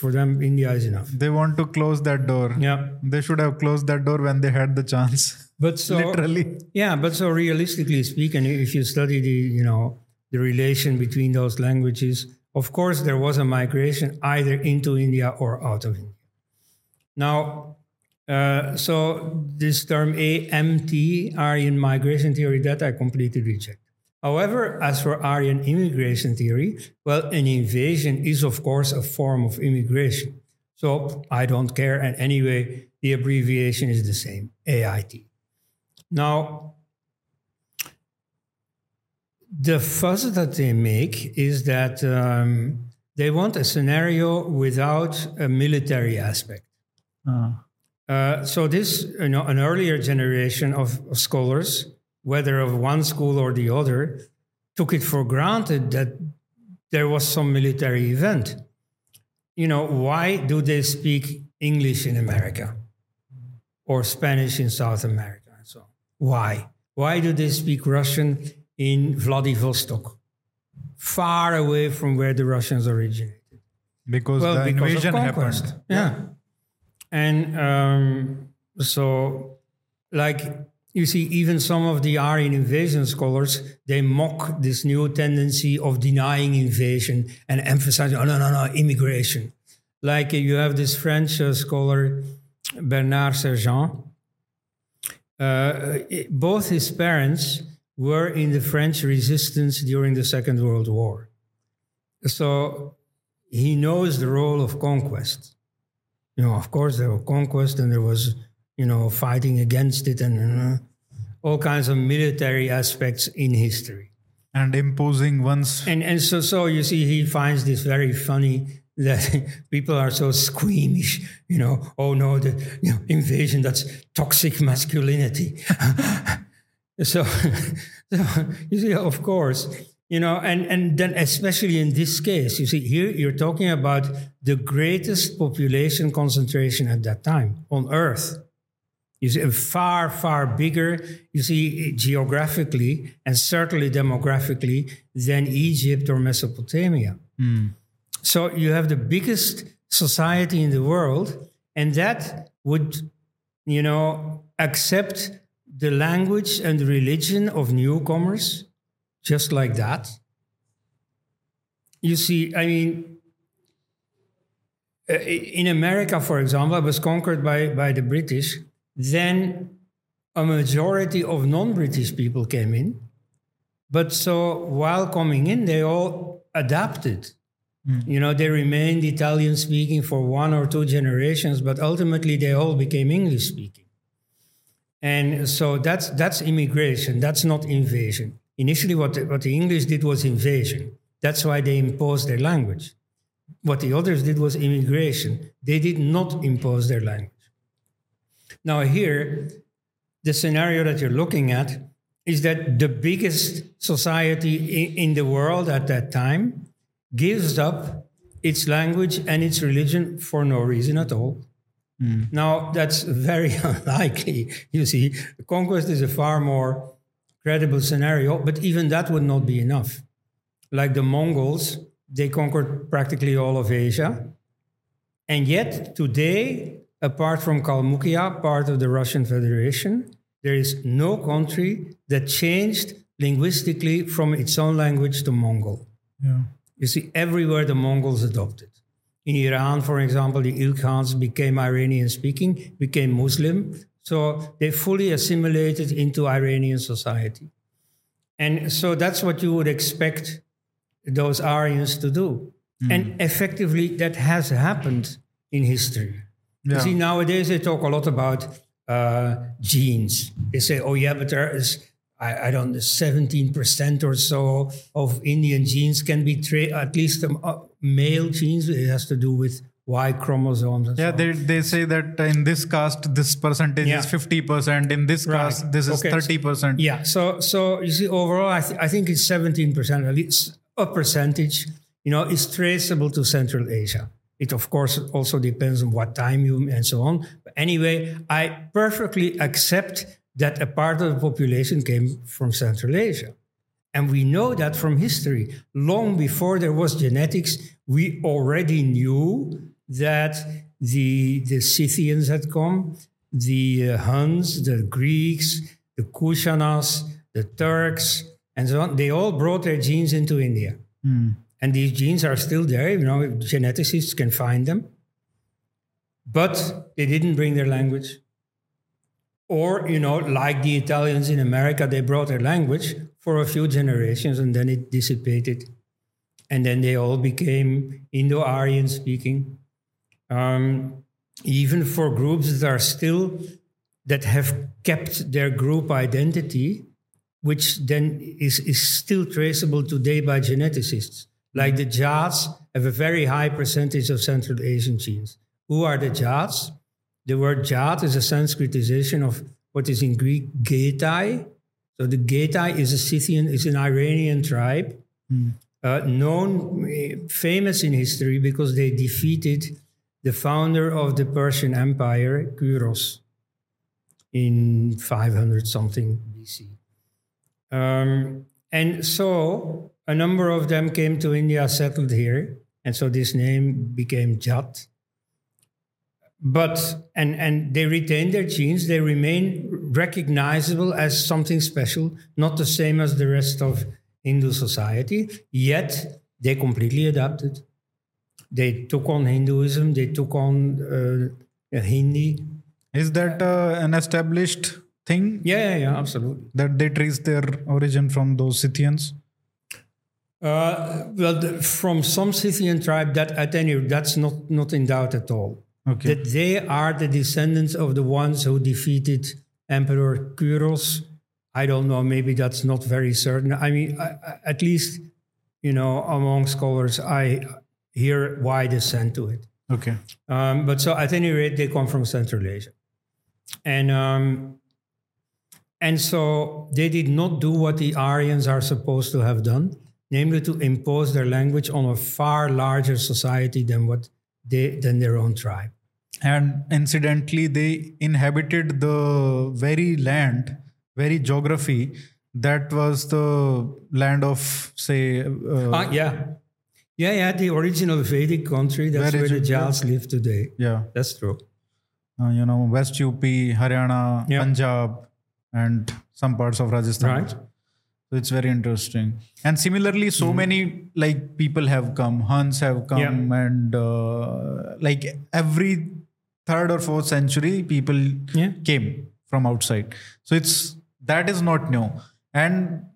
B: For them, India is enough.
A: They want to close that door.
B: Yeah,
A: They should have closed that door when they had the chance.
B: but so [laughs]
A: Literally.
B: Yeah, but so realistically speaking, if you study the you know the relation between those languages, of course there was a migration either into India or out of India. Now, uh, so this term AMT, Aryan migration theory, that I completely reject. However, as for Aryan immigration theory, well, an invasion is of course a form of immigration. So I don't care, and anyway, the abbreviation is the same, AIT. Now, the fuss that they make is that um, they want a scenario without a military aspect.
A: Uh,
B: Uh, so this, you know, an earlier generation of, of scholars, whether of one school or the other, took it for granted that there was some military event. You know, why do they speak English in America or Spanish in South America and so on? Why? Why do they speak Russian in Vladivostok, far away from where the Russians originated?
A: because
B: well,
A: the
B: because
A: invasion happened.
B: Yeah. And um, so, like, you see, even some of the Aryan invasion scholars, they mock this new tendency of denying invasion and emphasizing, oh, no, no, no, immigration. Like, you have this French uh, scholar, Bernard Sergent. Uh, both his parents were in the French resistance during the Second World War. So he knows the role of conquest. You know, of course, there was conquest and there was, you know, fighting against it and uh, all kinds of military aspects in history.
A: And imposing one's
B: And and so so you see, he finds this very funny that [laughs] people are so squeamish. You know, oh no, the you know, invasion that's toxic masculinity. [laughs] so, [laughs] so you see, of course, you know, and and then especially in this case, you see, here you're talking about the greatest population concentration at that time on Earth. You see, far, far bigger, you see, geographically and certainly demographically than Egypt or Mesopotamia. So you have the biggest society in the world, and that would, you know, accept the language and the religion of newcomers just like that. You see, I mean, uh, in America, for example, it was conquered by, by the British. Then a majority of non British people came in. But so while coming in, they all adapted. Hmm. You know, they remained Italian speaking for one or two generations, but ultimately they all became English speaking. And so that's that's immigration. That's not invasion. Initially, what the, what the English did was invasion. That's why they imposed their language. What the others did was immigration. They did not impose their language. Now here, the scenario that you're looking at is that the biggest society in, the world at that time gives up its language and its religion for no reason at all. Hmm. Now, that's very [laughs] unlikely. You see, conquest is a far more credible scenario, but even that would not be enough. Like the Mongols, they conquered practically all of Asia. And yet, today, apart from Kalmykia, part of the Russian Federation, there is no country that changed linguistically from its own language to Mongol.
A: yeah.
B: You see, everywhere the Mongols adopted. In Iran, for example, the Ilkhans became Iranian speaking, became Muslim. So they fully assimilated into Iranian society. And so that's what you would expect those Aryans to do. Hmm. And effectively, that has happened in history. You see, nowadays they talk a lot about uh, genes. They say, oh, yeah, but there is, I, I don't know, 17% or so of Indian genes can be, tra- at least um, uh, male genes. It has to do with Y chromosomes. And
A: Yeah,
B: so
A: they, they say that in this caste, this percentage
B: Yeah.
A: is 50%. In this
B: Right.
A: caste, this is 30%.
B: Yeah. So so you see, overall, I, th- I think it's seventeen percent, at least a percentage. You know, is traceable to Central Asia. It of course also depends on what time you and so on. But anyway, I perfectly accept that a part of the population came from Central Asia. And we know that from history. Long before there was genetics, we already knew that the, the Scythians had come, the uh, Huns, the Greeks, the Kushanas, the Turks, and so on. They all brought their genes into India. And these genes are still there. You know, geneticists can find them. But they didn't bring their language. Or, you know, like the Italians in America, they brought their language for a few generations and then it dissipated. And then they all became Indo Aryan speaking. Um, even for groups that are still, that have kept their group identity, which then is, is still traceable today by geneticists. Like the Jats have a very high percentage of Central Asian genes. Who are the Jats? The word Jat is a Sanskritization of what is in Greek Getai. So the Getai is a Scythian, is an Iranian tribe, uh, known, eh, famous in history because they defeated the founder of the Persian Empire, Kyros, in 500 something BC. Um, and so a number of them came to India, settled here, and so this name became Jat. But and and they retain their genes; they remain recognizable as something special, not the same as the rest of Hindu society. Yet they completely adapted. They took on Hinduism. They took on uh, Hindi.
A: Is that uh, an established thing
B: Yeah, yeah, yeah, absolutely.
A: that they trace their origin from those Scythians?
B: Uh, well, the, from some Scythian tribe, that at any rate, that's not not in doubt at all.
A: Okay.
B: That they are the descendants of the ones who defeated Emperor Kyros. I don't know. Maybe that's not very certain. I mean, I, I- at least you know, among scholars, I hear wide assent to it.
A: Okay.
B: Um, but so at any rate, they come from Central Asia. And um, and so they did not do what the Aryans are supposed to have done, namely to impose their language on a far larger society than what they than their own tribe.
A: And incidentally, they inhabited the very land, very geography that was the land of, say, uh,
B: Ah, yeah. Yeah, yeah, the original Vedic country, that's
A: Where
B: where, the
A: it?
B: Jats live today.
A: yeah,
B: That's true.
A: uh, you know, West UP, Haryana,
B: Yeah.
A: Punjab, and some parts of Rajasthan.
B: Right.
A: So it's very interesting. And similarly, so many like people have come, Huns have come, and uh, like every third or fourth century, people
B: Yeah.
A: came from outside. So it's that is not new. And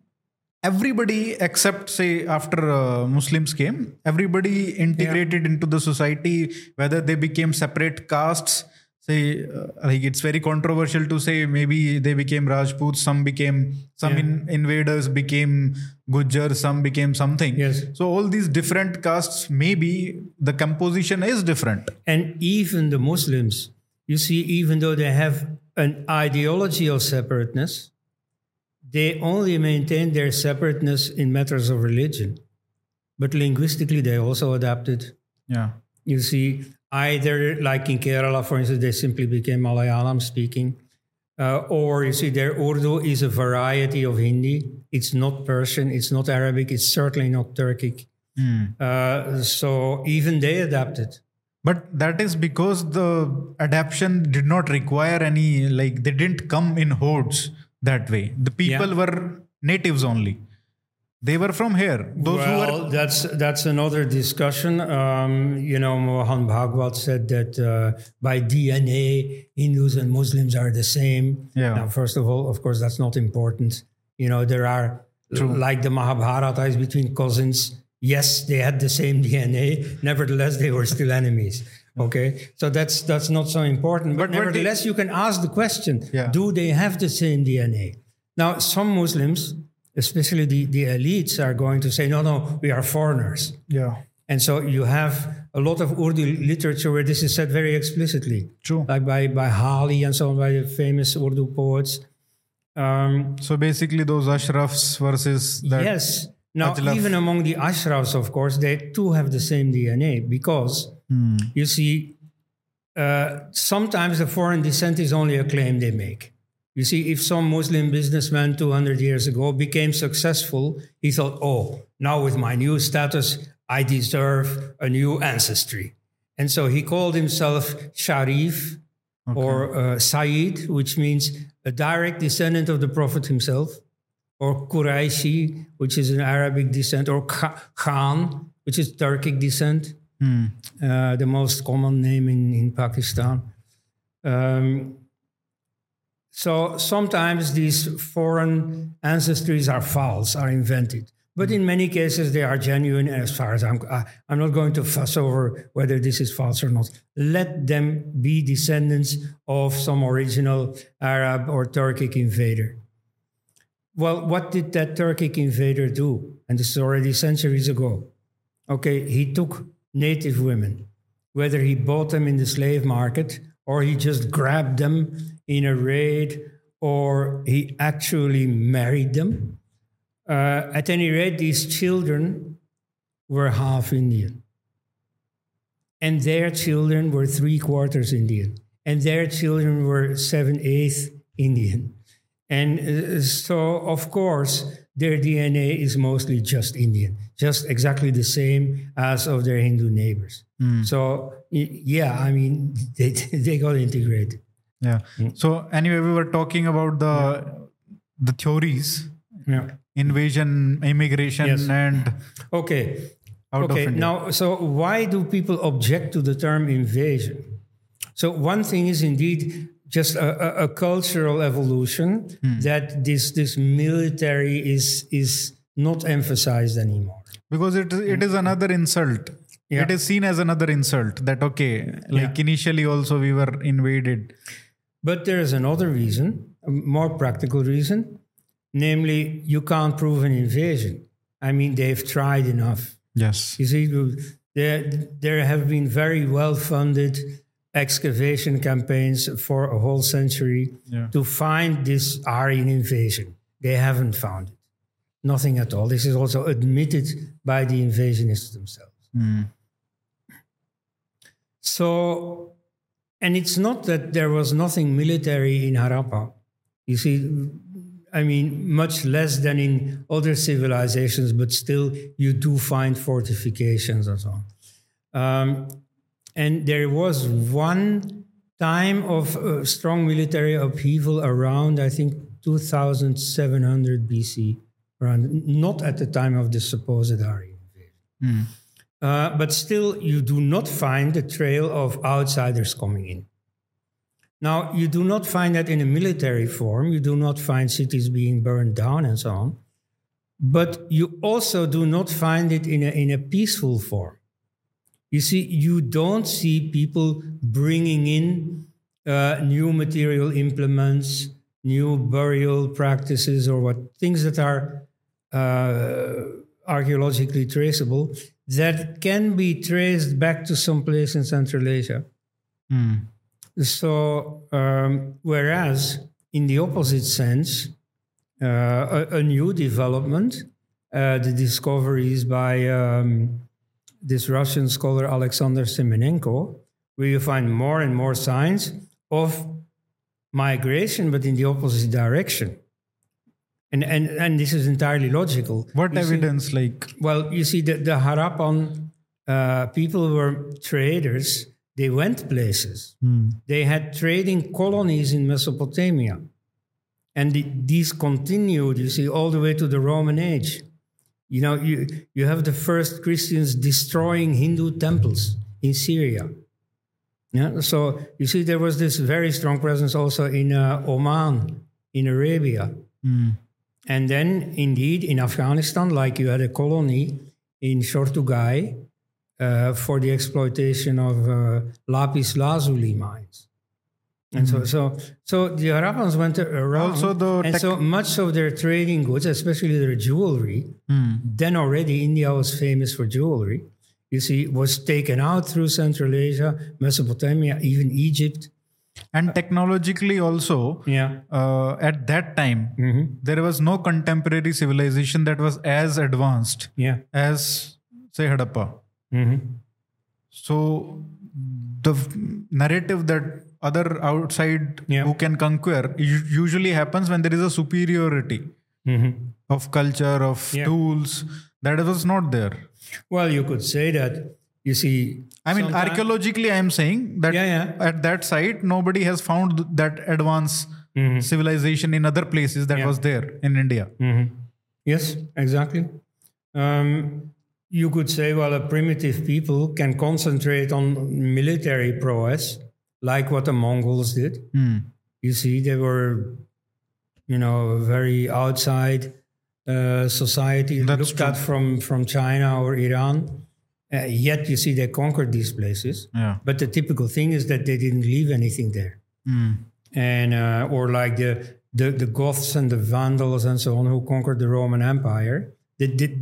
A: everybody except say after uh, Muslims came, everybody integrated into the society, whether they became separate castes. Say, uh, like it's very controversial to say maybe they became Rajputs, some became some
B: Yeah.
A: in, invaders became Gujjar, some became something.
B: Yes.
A: So all these different castes, maybe the composition is different.
B: And even the Muslims, you see, even though they have an ideology of separateness, they only maintain their separateness in matters of religion. But linguistically, they also adapted.
A: Yeah.
B: You see, either like in Kerala, for instance, they simply became Malayalam speaking. Uh, or you see, their Urdu is a variety of Hindi. It's not Persian, it's not Arabic, it's certainly not Turkic. Uh, so even they adapted.
A: But that is because the adaptation did not require any, like, they didn't come in hordes that way. The people
B: Yeah.
A: were natives only. They were from here. Those who
B: well,
A: were.
B: that's that's another discussion. Um, you know, Mohan Bhagwat said that uh, by DNA, Hindus and Muslims are the same.
A: Yeah.
B: Now, first of all, of course, that's not important. You know, there are like the Mahabharata is between cousins. Yes, they had the same [laughs] DNA. Nevertheless, they were still enemies. Okay, so that's that's not so important. But,
A: But what they-
B: nevertheless, you can ask the question:
A: Yeah.
B: Do they have the same DNA? Now, some Muslims, especially the, the elites, are going to say, no, no, we are foreigners.
A: Yeah.
B: And so you have a lot of Urdu literature where this is said very explicitly,
A: True.
B: like by, by Hali and so on, by the famous Urdu poets. Um,
A: So basically, those Ashrafs versus that.
B: yes. Now,
A: Ajlaf.
B: even among the Ashrafs, of course, they too have the same DNA because
A: Hmm.
B: you see, uh, sometimes the foreign descent is only a claim they make. You see, if some Muslim businessman 200 years ago became successful, he thought, oh, now with my new status, I deserve a new ancestry. And so he called himself Sharif or uh, Sayyid, which means a direct descendant of the Prophet himself, or Quraishi, which is an Arabic descent, or Khan, which is Turkic descent,
A: Hmm.
B: uh, the most common name in, in Pakistan. Um, so sometimes these foreign ancestries are false, are invented. But in many cases, they are genuine. As far as I'm, I, I'm not going to fuss over whether this is false or not. Let them be descendants of some original Arab or Turkic invader. Well, what did that Turkic invader do? And this is already centuries ago. Okay, he took native women, whether he bought them in the slave market or he just grabbed them in a raid or he actually married them. Uh, at any rate, these children were half Indian. And their children were three quarters Indian. And their children were seven eighths Indian. And uh, so, of course, their DNA is mostly just Indian, just exactly the same as of their Hindu neighbors. So, yeah, I mean, [laughs] they, they got integrated.
A: Yeah. So anyway, we were talking about the the theories,
B: Yeah.
A: invasion, immigration,
B: Yes.
A: and
B: Okay.
A: Out
B: okay. Now, so why do people object to the term invasion? So one thing is indeed just a, a, a cultural evolution
A: Hmm.
B: that this this military is is not emphasized anymore.
A: because it it is another insult.
B: Yeah.
A: It is seen as another insult that okay, like initially also we were invaded.
B: But there is another reason, a more practical reason, namely you can't prove an invasion. I mean, they've tried enough.
A: Yes.
B: You see, there, there have been very well funded excavation campaigns for a whole century
A: Yeah.
B: to find this Aryan invasion. They haven't found it. Nothing at all. This is also admitted by the invasionists themselves.
A: Hmm.
B: So, and it's not that there was nothing military in Harappa. You see, I mean, much less than in other civilizations, but still you do find fortifications and so on. Um, and there was one time of uh, strong military upheaval around, I think, 2700 BC, around, not at the time of the supposed Aryan invasion. Uh, but still, you do not find the trail of outsiders coming in. Now, you do not find that in a military form. You do not find cities being burned down and so on. But you also do not find it in a, in a peaceful form. You see, you don't see people bringing in uh, new material implements, new burial practices, or what things that are uh, archaeologically traceable that can be traced back to some place in Central Asia.
A: Hmm.
B: So, um, whereas in the opposite sense, uh, a, a new development, uh, the discoveries by um, this Russian scholar Alexander Semenenko, where you find more and more signs of migration, but in the opposite direction. And, and, and this is entirely logical.
A: What
B: You see-
A: evidence? Like
B: well, you see, the, the Harappan uh, people were traders. They went places. They had trading colonies in Mesopotamia. And the, these continued, you see, all the way to the Roman age. You know, you, you have the first Christians destroying Hindu temples in Syria. Yeah, so you see, there was this very strong presence also in uh, Oman, in Arabia. And then, indeed, in Afghanistan, like you had a colony in Shortugai uh, for the exploitation of uh, lapis lazuli mines. And so, so, so the Harappans went around.
A: Also the
B: and
A: tech-
B: so much of their trading goods, especially their jewelry, then already India was famous for jewelry. You see, was taken out through Central Asia, Mesopotamia, even Egypt.
A: And technologically also
B: Yeah.
A: uh, at that time there was no contemporary civilization that was as advanced
B: Yeah.
A: as say Hadappa.
B: hmm
A: So the narrative that other outside
B: Yeah.
A: who can conquer usually happens when there is a superiority of culture of
B: Yeah.
A: tools that was not there
B: Well, you could say that. You see,
A: i mean archaeologically i am saying that
B: Yeah, yeah.
A: at that site nobody has found that advanced civilization in other places that
B: Mm-hmm. Yeah.
A: was there in india
B: Mhm. Yes, exactly. Um, you could say, well, a primitive people can concentrate on military prowess, like what the Mongols did.
A: Hmm.
B: You see, they were, you know, a very outside uh, society
A: That's
B: looked
A: true.
B: at from, from China or Iran. Uh, yet, you see, they conquered these places.
A: yeah
B: But the typical thing is that they didn't leave anything there
A: Hmm.
B: and uh, or like the, the the Goths and the Vandals and so on who conquered the Roman Empire. They, did,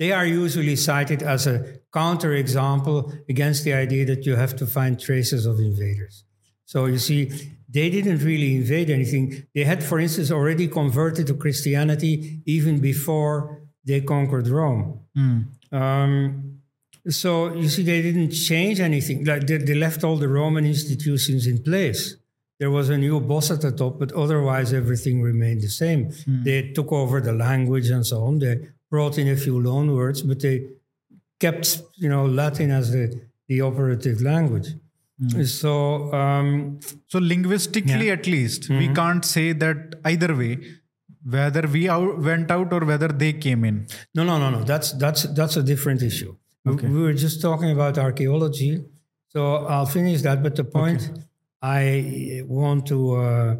B: they are usually cited as a counterexample against the idea that you have to find traces of invaders. So you see, they didn't really invade anything. They had, for instance, already converted to Christianity even before they conquered Rome. Um, so you see, they didn't change anything. Like they, they left all the Roman institutions in place. There was a new boss at the top, but otherwise everything remained the same. They took over the language and so on. They brought in a few loan words, but they kept, you know, Latin as the, the operative language. So um,
A: so linguistically at least
B: Mm-hmm.
A: we can't say that either way whether we out, went out or whether they came in
B: No, no, no, no. That's that's that's a different issue. We-
A: Okay.
B: We were just talking about archaeology, so I'll finish that. But the point I want to uh,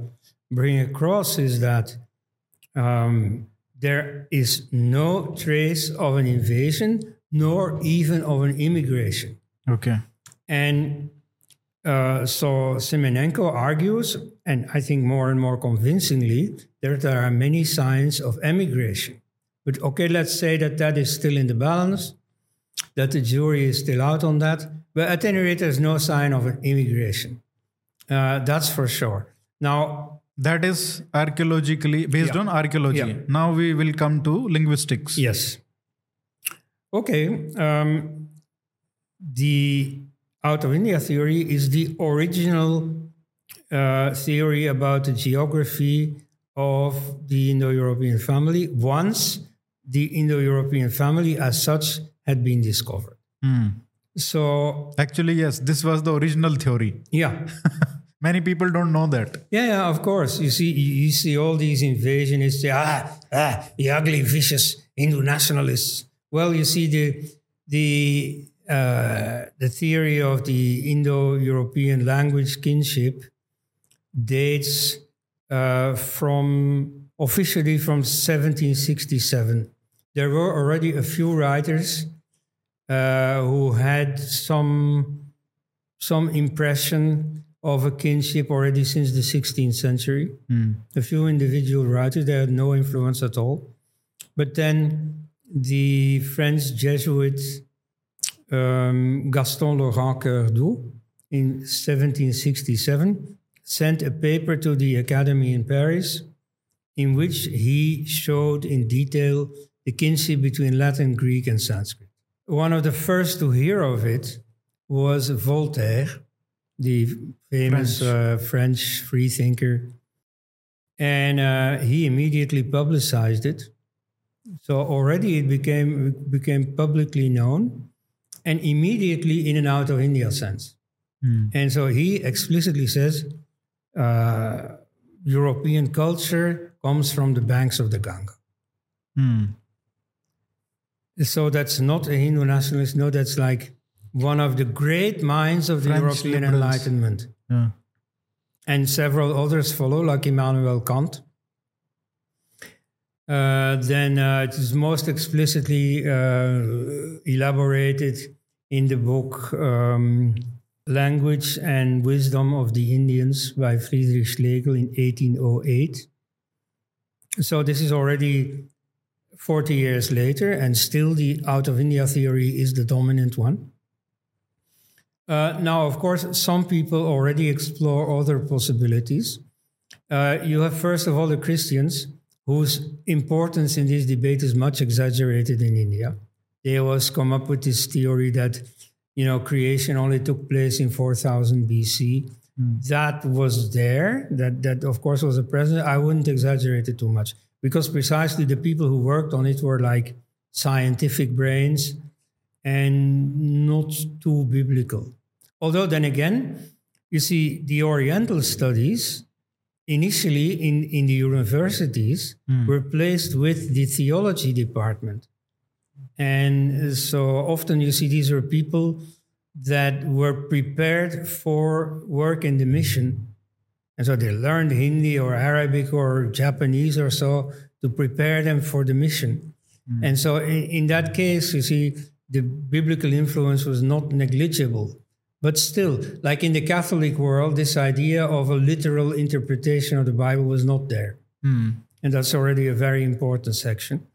B: bring across is that um, there is no trace of an invasion, nor even of an immigration.
A: okay
B: And uh, so Semenenko argues, and I think more and more convincingly, that there are many signs of emigration. But okay, let's say that that is still in the balance, that the jury is still out on that. But at any rate, there's no sign of an immigration. Uh, that's for sure. Now,
A: that is archaeologically based
B: Yeah.
A: on archaeology
B: Yeah.
A: now we will come to linguistics
B: Yes. Okay. Um, the out of India theory is the original uh, theory about the geography of the Indo European family once the Indo European family as such had been discovered.
A: Hmm.
B: So,
A: actually yes this was the original theory
B: yeah. [laughs]
A: many people don't know that
B: Yeah, yeah, of course. You see, you you see all these invasionists, ah, ah, the ugly, vicious Hindu nationalists. Well, you see the the uh, the theory of the Indo-European language kinship dates uh, from officially from 1767. There were already a few writers uh, who had some some impression of a kinship already since the 16th century. A few individual writers, they had no influence at all. But then the French Jesuit um, Gaston Laurent Coeurdoux in 1767 sent a paper to the Academy in Paris in which he showed in detail the kinship between Latin, Greek, and Sanskrit. One of the first to hear of it was Voltaire, the famous
A: French.
B: uh, French freethinker. And uh, he immediately publicized it. So already it became, became publicly known and immediately in and out of India sense. And so he explicitly says uh, European culture comes from the banks of the Ganga.
A: Hmm.
B: So that's not a Hindu nationalist. No, that's like one of the great minds of the
A: French
B: European
A: liberals.
B: Enlightenment.
A: Yeah.
B: And several others follow, like Immanuel Kant. Uh, then uh, it is most explicitly uh, elaborated in the book um, Language and Wisdom of the Indians by Friedrich Schlegel in 1808. So this is already 40 years later, and still the out of India theory is the dominant one. Uh, now, of course, some people already explore other possibilities. Uh, you have, first of all, the Christians, whose importance in this debate is much exaggerated in India. They always come up with this theory that, you know, creation only took place in 4000 BC, that was there, that, that of course was a present, I wouldn't exaggerate it too much because precisely the people who worked on it were like scientific brains and not too biblical. Although, then again, you see, the Oriental studies initially in, in the universities hmm. were placed with the theology department. And uh, so often you see these are people that were prepared for work in the mission. And so they learned Hindi or Arabic or Japanese or so to prepare them for the mission. And so in, in that case, you see, the biblical influence was not negligible. But still, like in the Catholic world, this idea of a literal interpretation of the Bible was not there. And that's already a very important section.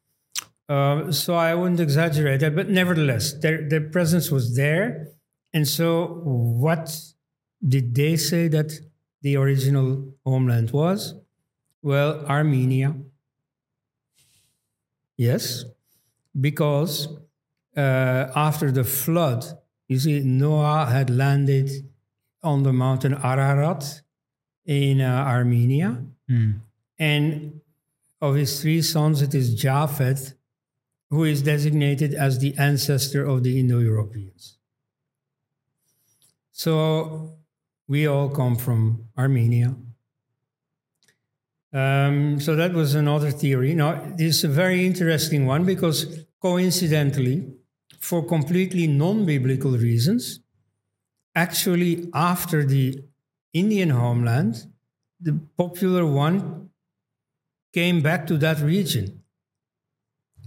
B: Uh, so I wouldn't exaggerate that, but nevertheless, their, their presence was there. And so, what did they say that the original homeland was? Well, Armenia. Yes, because uh, after the flood, you see, Noah had landed on the mountain Ararat in uh, Armenia. And of his three sons, it is Japheth who is designated as the ancestor of the Indo Europeans. So we all come from Armenia. Um, so that was another theory. Now, this is a very interesting one because coincidentally, for completely non biblical reasons, actually, after the Indian homeland, the popular one came back to that region.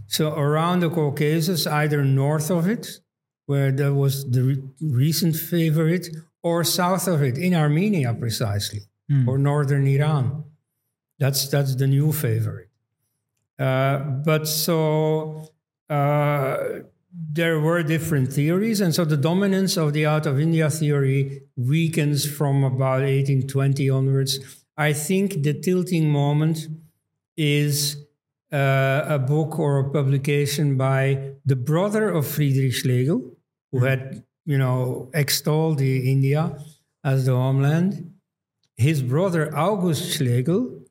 B: So around the Caucasus, either north of it, where there was the re- recent favorite, or south of it, in Armenia precisely, or northern Iran. That's that's the new favorite. Uh, but so uh, there were different theories, and so the dominance of the out of India theory weakens from about 1820 onwards. I think the tilting moment is uh, a book or a publication by the brother of Friedrich Schlegel, who had, you know, extolled the India as the homeland. His brother August Schlegel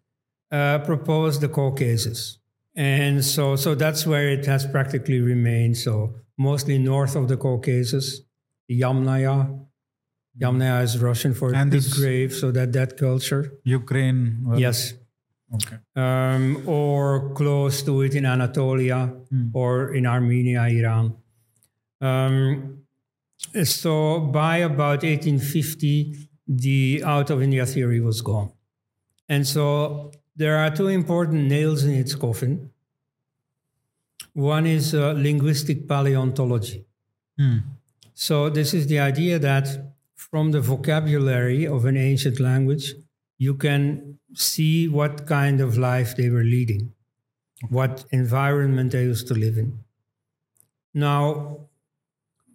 B: uh, proposed the Caucasus, and so so that's where it has practically remained. So mostly north of the Caucasus, Yamnaya. Yamnaya is Russian for
A: And
B: big
A: this-
B: grave, so that that culture.
A: Ukraine. well,
B: Yes
A: Okay.
B: um, or close to it in Anatolia or in Armenia, Iran. Um, so by about 1850, the out of India theory was gone. And so there are two important nails in its coffin. One is uh, linguistic paleontology. So this is the idea that from the vocabulary of an ancient language, you can see what kind of life they were leading, what environment they used to live in. Now,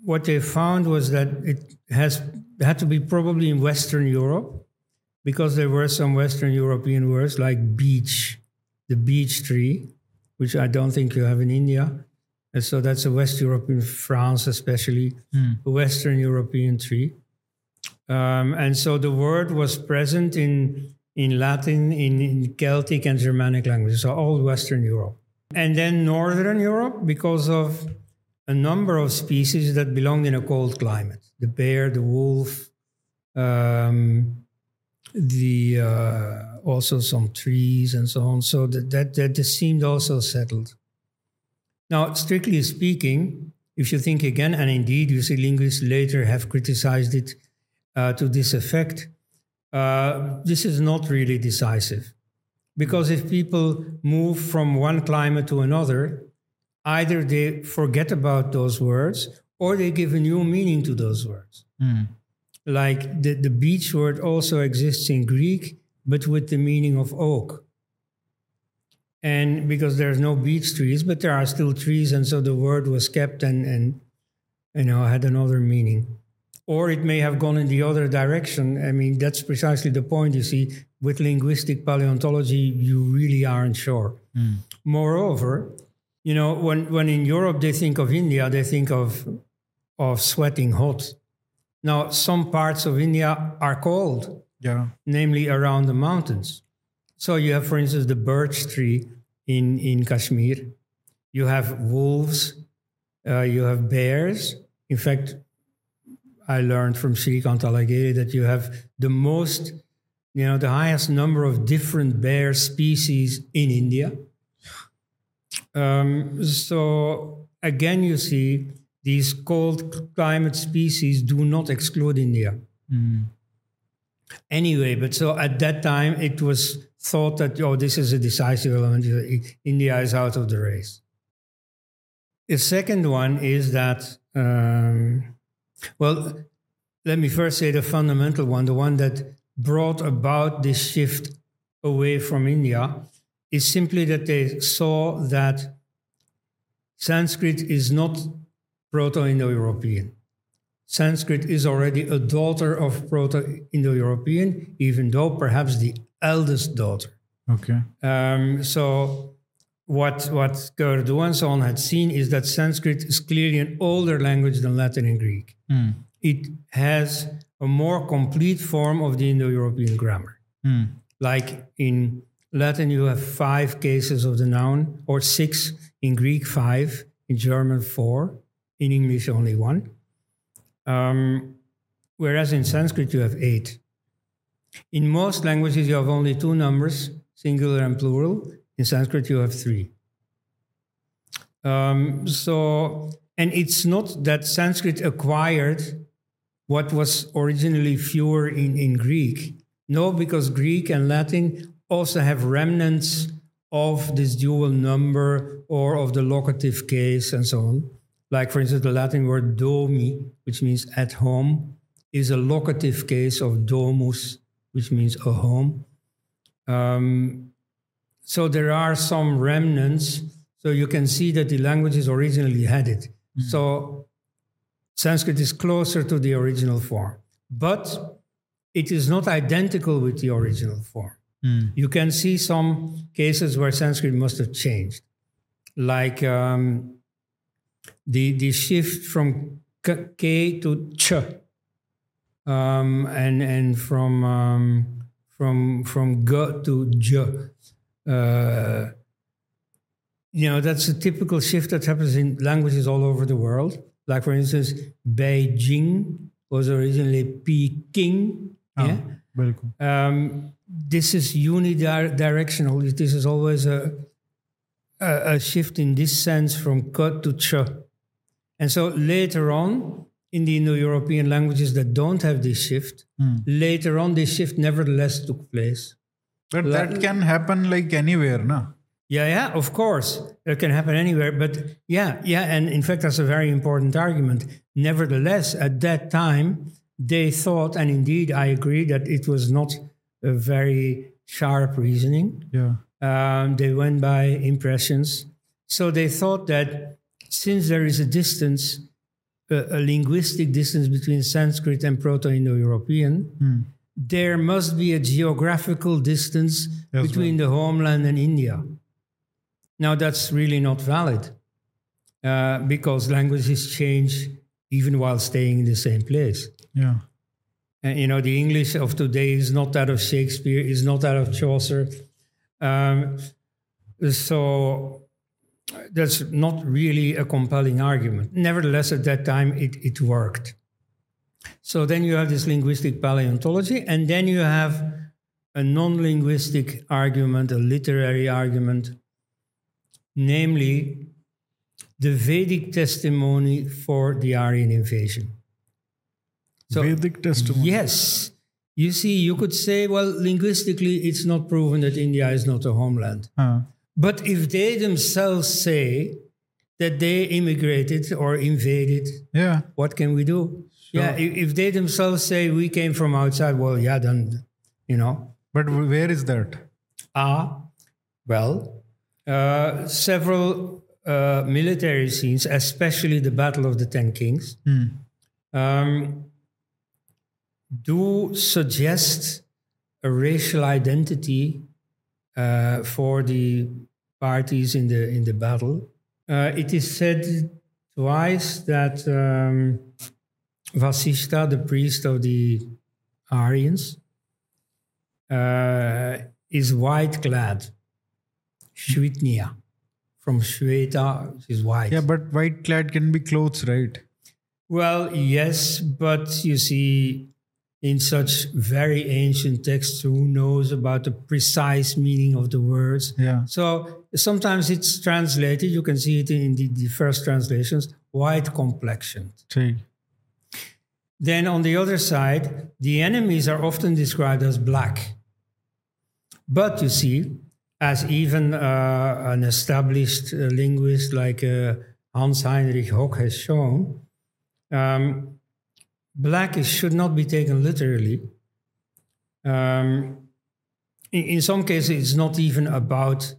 B: what they found was that it has had to be probably in Western Europe, because there were some Western European words like beech, the beech tree, which I don't think you have in India. And so that's a West European, France especially, a Western European tree. Um, and so the word was present in, in Latin, in, in Celtic and Germanic languages, so all Western Europe. And then Northern Europe, because of a number of species that belonged in a cold climate the bear, the wolf, um, the uh, also some trees and so on. So that, that, that seemed also settled. Now, strictly speaking, if you think again, and indeed you see linguists later have criticized it uh, to this effect, uh, this is not really decisive. Because if people move from one climate to another, either they forget about those words or they give a new meaning to those words. Hmm. Like the, the beech word also exists in Greek, but with the meaning of oak. And because there's no beech trees, but there are still trees, and so the word was kept and, and you know had another meaning. Or it may have gone in the other direction. I mean, that's precisely the point. You see, with linguistic paleontology, you really aren't sure. Hmm. Moreover, you know, when, when in Europe they think of India, they think of of sweating hot. Now, some parts of India are cold,
A: Yeah.
B: namely around the mountains. So you have, for instance, the birch tree in, in Kashmir. You have wolves. Uh, you have bears. In fact, I learned from Shrikant Talageri that you have the most, you know, the highest number of different bear species in India. Um, so again, you see these cold climate species do not exclude India. Anyway, but so at that time it was thought that oh, this is a decisive element. India is out of the race. The second one is that um, well, let me first say the fundamental one, the one that brought about this shift away from India, is simply that they saw that Sanskrit is not Proto Indo European. Sanskrit is already a daughter of Proto Indo European, even though perhaps the eldest daughter.
A: Okay.
B: Um, so, what, what Coeurdoux and so on had seen is that Sanskrit is clearly an older language than Latin and Greek.
A: Hmm.
B: It has a more complete form of the Indo European grammar.
A: Hmm.
B: Like in Latin, you have five cases of the noun, or six, in Greek, five, in German, four, in English, only one. Um, whereas in Sanskrit, you have eight. In most languages, you have only two numbers, singular and plural. In Sanskrit, you have three. Um, so, and it's not that Sanskrit acquired what was originally fewer in, in Greek. No, because Greek and Latin also have remnants of this dual number or of the locative case and so on. Like, for instance, the Latin word domi, which means at home, is a locative case of domus, which means a home. Um, so there are some remnants. So you can see that the languages originally had it. So Sanskrit is closer to the original form, but it is not identical with the original form. You can see some cases where Sanskrit must have changed, like um, the the shift from k, k to ch, um, and and from um, from from g to j. Uh, you know that's a typical shift that happens in languages all over the world. Like for instance, Beijing was originally Peking. yeah?
A: Very cool.
B: Um, this is unidirectional. This is always a, a, a shift in this sense from k to ch. And so later on, in the Indo-European languages that don't have this shift, hmm. later on this shift nevertheless took place.
A: But that can happen like anywhere, no?
B: Yeah, yeah, of course. It can happen anywhere. But yeah, yeah. And in fact, that's a very important argument. Nevertheless, at that time, they thought, and indeed I agree, that it was not a very sharp reasoning.
A: Yeah.
B: Um, they went by impressions. So they thought that since there is a distance, a, a linguistic distance between Sanskrit and Proto Indo European, there must be a geographical distance
A: Yes,
B: between the homeland and India. Now, that's really not valid uh, because languages change even while staying in the same place.
A: Yeah.
B: And, you know, the English of today is not that of Shakespeare, is not that of Chaucer. Um, so that's not really a compelling argument. Nevertheless, at that time, it, it worked. So then you have this linguistic paleontology, and then you have a non linguistic argument, a literary argument, namely the Vedic testimony for the Aryan invasion. So,
A: Vedic testimony.
B: Yes. You see, you could say, well, linguistically, it's not proven that India is not a homeland.
A: Huh.
B: But if they themselves say that they immigrated or invaded,
A: Yeah.
B: what can we do? Yeah, if, if they themselves say we came from outside, well, yeah, then, you know.
A: But where is that?
B: Ah, well, uh, several uh, military scenes, especially the Battle of the Ten Kings, um, do suggest a racial identity uh, for the parties in the in the battle. Uh, it is said twice that um, Vasishta, the priest of the Aryans, uh, is white clad. Shvitnia, from Shweta, is white.
A: Yeah, but white clad can be clothes, right?
B: Well, yes, but you see, in such very ancient texts, who knows about the precise meaning of the words?
A: Yeah.
B: So sometimes it's translated, you can see it in the, the first translations, white complexioned.
A: See.
B: Then on the other side, the enemies are often described as black. But you see, as even uh, an established uh, linguist like uh, Hans Heinrich Hock has shown, um, black is, should not be taken literally. Um, in, in, some cases, it's not even about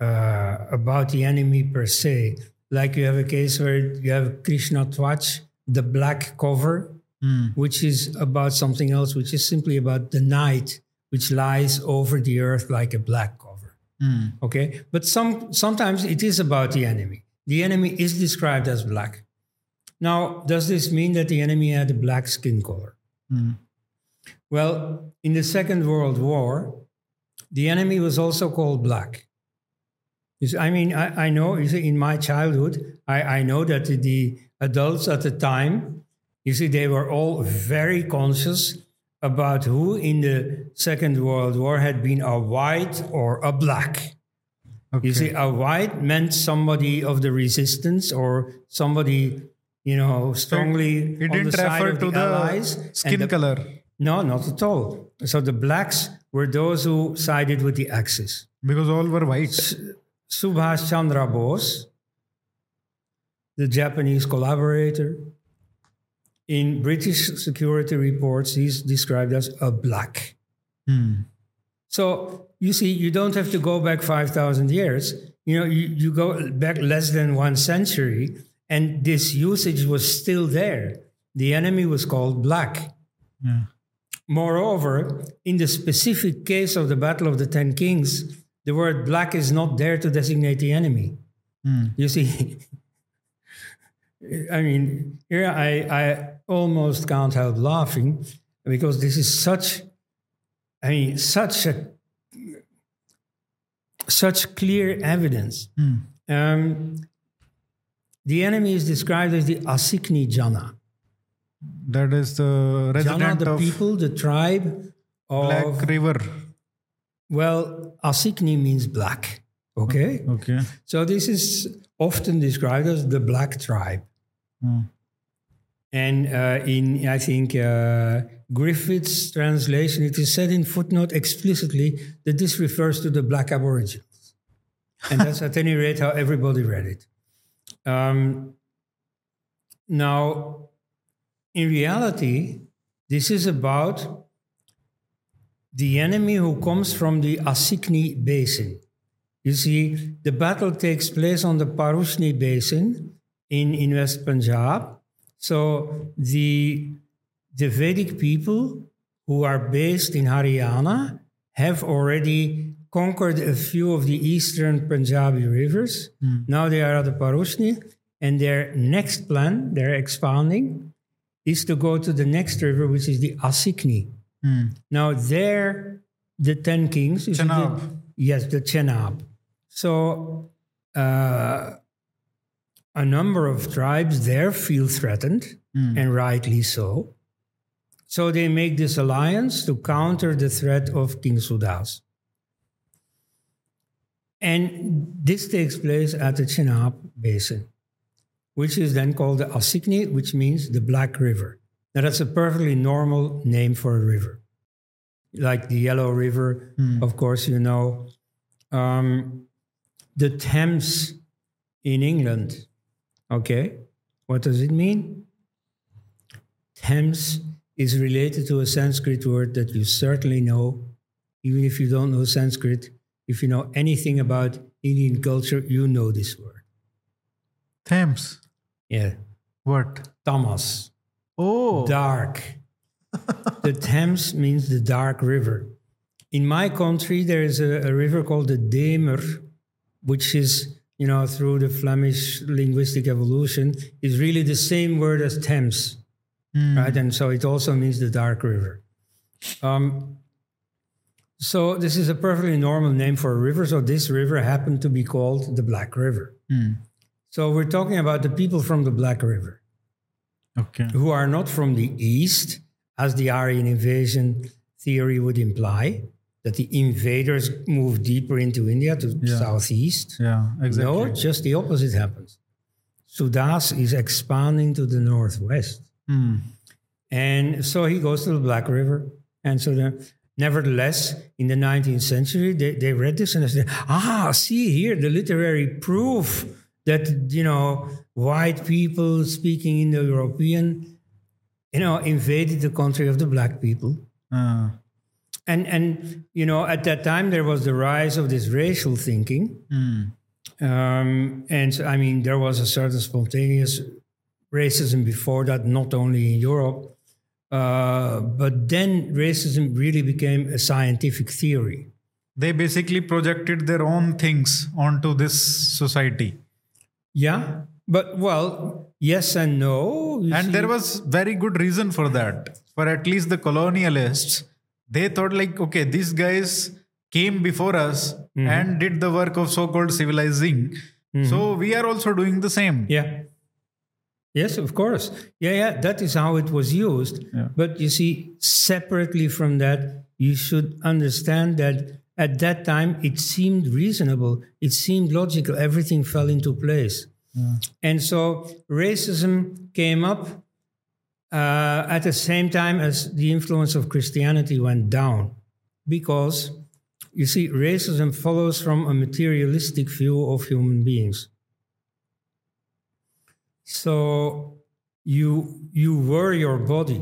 B: uh, about the enemy per se. Like you have a case where you have Krishna Twach, the black cover,
A: Mm.
B: which is about something else, which is simply about the night which lies over the earth like a black cover.
A: Mm.
B: Okay, but some sometimes it is about the enemy. The enemy is described as black. Now, does this mean that the enemy had a black skin color?
A: Mm.
B: Well, in the Second World War, the enemy was also called black. See, I mean, I, I know you see, in my childhood, I, I know that the adults at the time you see, they were all very conscious about who in the Second World War had been a white or a black.
A: Okay.
B: You see, a white meant somebody of the resistance or somebody, you know, strongly
A: it
B: on
A: didn't
B: the side
A: refer
B: of
A: to
B: the,
A: the skin
B: the-
A: color.
B: No, not at all. So the blacks were those who sided with the Axis.
A: Because all were white.
B: Subhash Chandra Bose, the Japanese collaborator, in British security reports, he's described as a black.
A: Hmm.
B: So you see, you don't have to go back 5,000 years. You know, you, you go back less than one century, and this usage was still there. The enemy was called black.
A: Yeah.
B: Moreover, in the specific case of the Battle of the Ten Kings, the word black is not there to designate the enemy.
A: Hmm.
B: You see, [laughs] I mean, here I, I almost can't help laughing because this is such, I mean, such a such clear evidence.
A: Hmm.
B: Um, the enemy is described as the Asikni Jana.
A: That is the
B: Jana,
A: resident
B: the
A: of
B: people, the tribe of
A: Black River.
B: well, Asikni means black. Okay,
A: Okay.
B: so this is often described as the black tribe.
A: Hmm.
B: And uh, in, I think, uh, Griffith's translation, it is said in footnote explicitly that this refers to the black aborigines. And that's at any rate how everybody read it. Um, now, in reality, this is about the enemy who comes from the Asikni Basin. You see, the battle takes place on the Parushni Basin in, in West Punjab. So the, the Vedic people who are based in Haryana have already conquered a few of the eastern Punjabi rivers. Now they are at the Parushni, and their next plan, they're expanding, is to go to the next river, which is the Asikni.
A: Hmm.
B: Now there, the ten kings. see the-
A: Chenab.
B: yes, the Chenab. So uh, a number of tribes there feel threatened,
A: Hmm.
B: and rightly so. So they make this alliance to counter the threat of King Sudas. And this takes place at the Chenab Basin, which is then called the Asikni, which means the Black River. Now, that's a perfectly normal name for a river. Like the Yellow River, of course, you know. Um, the Thames in England, okay, what does it mean? Thames is related to a Sanskrit word that you certainly know, even if you don't know Sanskrit. If you know anything about Indian culture, you know this word.
A: Thames.
B: Yeah.
A: What?
B: Tamas.
A: Oh.
B: Dark. [laughs] the Thames means the dark river. In my country, there is a, a river called the Demer, which is, you know, through the Flemish linguistic evolution, is really the same word as Thames. right? And so it also means the dark river. Um, so this is a perfectly normal name for a river. So this river happened to be called the Black River. So we're talking about the people from the Black River
A: Okay.
B: who are not from the east, as the Aryan invasion theory would imply, that the invaders moved deeper into India to
A: Yeah.
B: southeast.
A: Yeah, exactly.
B: No, just the opposite happens. Sudas is expanding to the northwest.
A: Hmm.
B: And so he goes to the Black River. And so, the, nevertheless, in the 19th century, they, they read this and they said, ah, see here the literary proof that, you know, white people speaking Indo European, you know, invaded the country of the black people.
A: Uh,
B: And, and you know, at that time, there was the rise of this racial thinking.
A: hmm.
B: Um, and I mean, there was a certain spontaneous racism before that, not only in Europe. Uh, but then racism really became a scientific theory.
A: They basically projected their own things onto this society.
B: Yeah. But, well, yes and no.
A: and
B: see.
A: there was very good reason for that for at least the colonialists they thought like okay these guys came before us
B: Mm-hmm.
A: and did the work of so-called civilizing so we are also doing the same
B: Yeah. Yes, of course. Yeah, yeah, that is how it was used.
A: Yeah.
B: But you see, separately from that, you should understand that at that time it seemed reasonable, it seemed logical, everything fell into place. And so racism came up uh, at the same time as the influence of Christianity went down. Because you see, racism follows from a materialistic view of human beings. So you you were your body.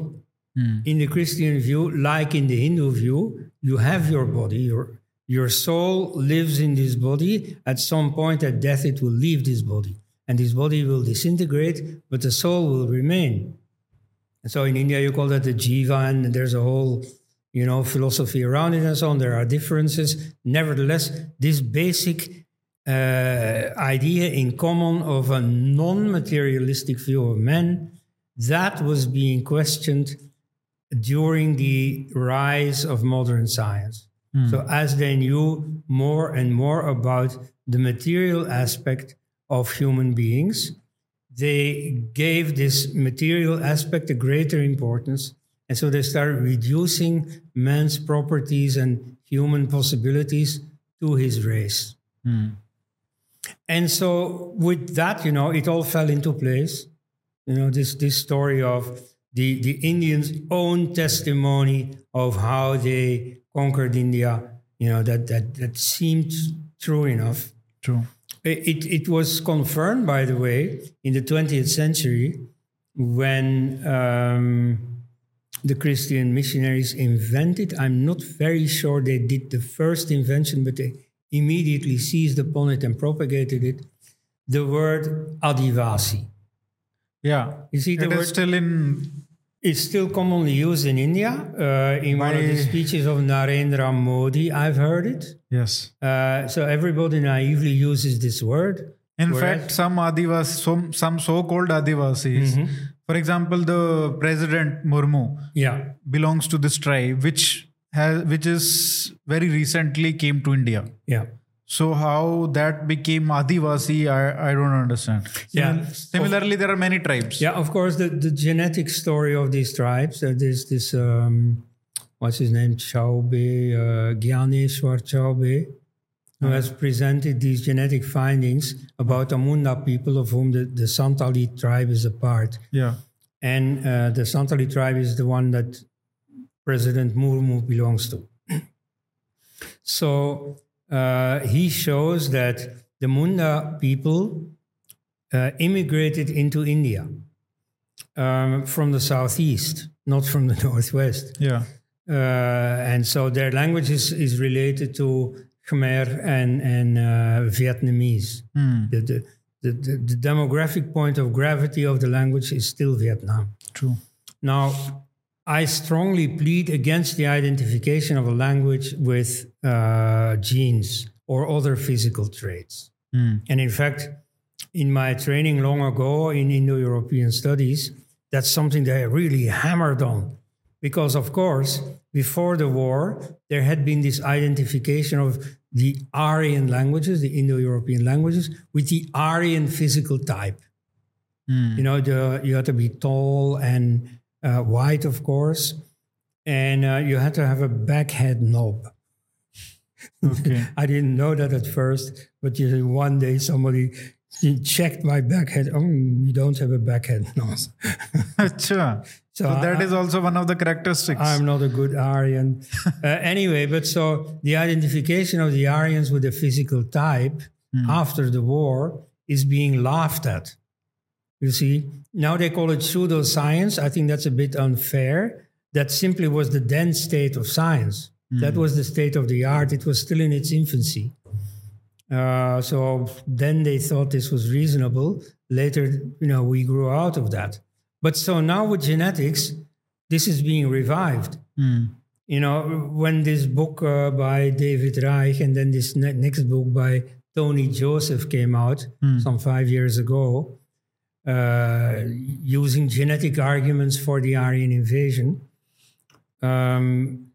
B: Hmm. In the Christian view, like in the Hindu view, you have your body. Your your soul lives in this body. At some point at death, it will leave this body. And this body will disintegrate, but the soul will remain. And so in India, you call that the jiva, and there's a whole, you know, philosophy around it and so on. There are differences. Nevertheless, this basic Uh, idea in common of a non-materialistic view of man, that was being questioned during the rise of modern science. Hmm. So as they knew more and more about the material aspect of human beings, they gave this material aspect a greater importance. And so they started reducing man's properties and human possibilities to his race. Hmm. And so with that, you know, it all fell into place. You know, this this story of the, the Indians' own testimony of how they conquered India, you know, that that that seemed true enough.
A: true
B: It, it was confirmed, by the way, in the 20th century when um, the Christian missionaries invented. I'm not very sure they did the first invention, but they immediately seized upon it and propagated it. The word Adivasi.
A: yeah
B: You see, the
A: it is
B: word
A: still in
B: it's still commonly used in India. Uh, in one of the speeches of Narendra Modi, I've heard it.
A: yes
B: Uh, so everybody naively uses this word.
A: in fact some adivasis some, some so-called adivasis
B: Mm-hmm.
A: for example the president murmu
B: Yeah.
A: belongs to this tribe which has which is very recently came to india
B: Yeah.
A: So how that became Adivasi, I, I don't understand.
B: Yeah.
A: Simil- Similarly, there are many tribes.
B: Yeah, of course, the, the genetic story of these tribes, uh, there's this, um, what's his name, Chaubey, uh, Gyaneshwar Chaubey, who has presented these genetic findings about a Munda people of whom the, the Santali tribe is a part.
A: Yeah.
B: And uh, the Santali tribe is the one that President Murmu belongs to. [clears throat] so uh, he shows that the Munda people uh, immigrated into India um, from the southeast, not from the [laughs] northwest.
A: Yeah.
B: Uh, and so their language is, is related to Khmer and, and uh, Vietnamese. The, the, the, the, the demographic point of gravity of the language is still Vietnam.
A: True.
B: Now, I strongly plead against the identification of a language with uh, genes or other physical traits. And in fact, in my training long ago in Indo European studies, that's something they really hammered on. Because, of course, before the war, there had been this identification of the Aryan languages, the Indo European languages, with the Aryan physical type. You know, the, you had to be tall and uh, white, of course, and uh, you had to have a backhead knob.
A: Okay. [laughs]
B: I didn't know that at first, but you one day somebody checked my backhead. Oh, you don't have a backhead [laughs] knob. [laughs]
A: Acha. So, that
B: I-
A: is also one of the characteristics.
B: I'm not a good Aryan. uh, anyway, but so the identification of the Aryans with a physical type after the war is being laughed at. You see, now they call it pseudoscience. I think that's a bit unfair. That simply was the then state of science. That was the state of the art. It was still in its infancy. Uh, so then they thought this was reasonable. Later, you know, we grew out of that. But so now with genetics, this is being revived. You know, when this book uh, by David Reich and then this ne- next book by Tony Joseph came out some five years ago, uh, using genetic arguments for the Aryan invasion. Um,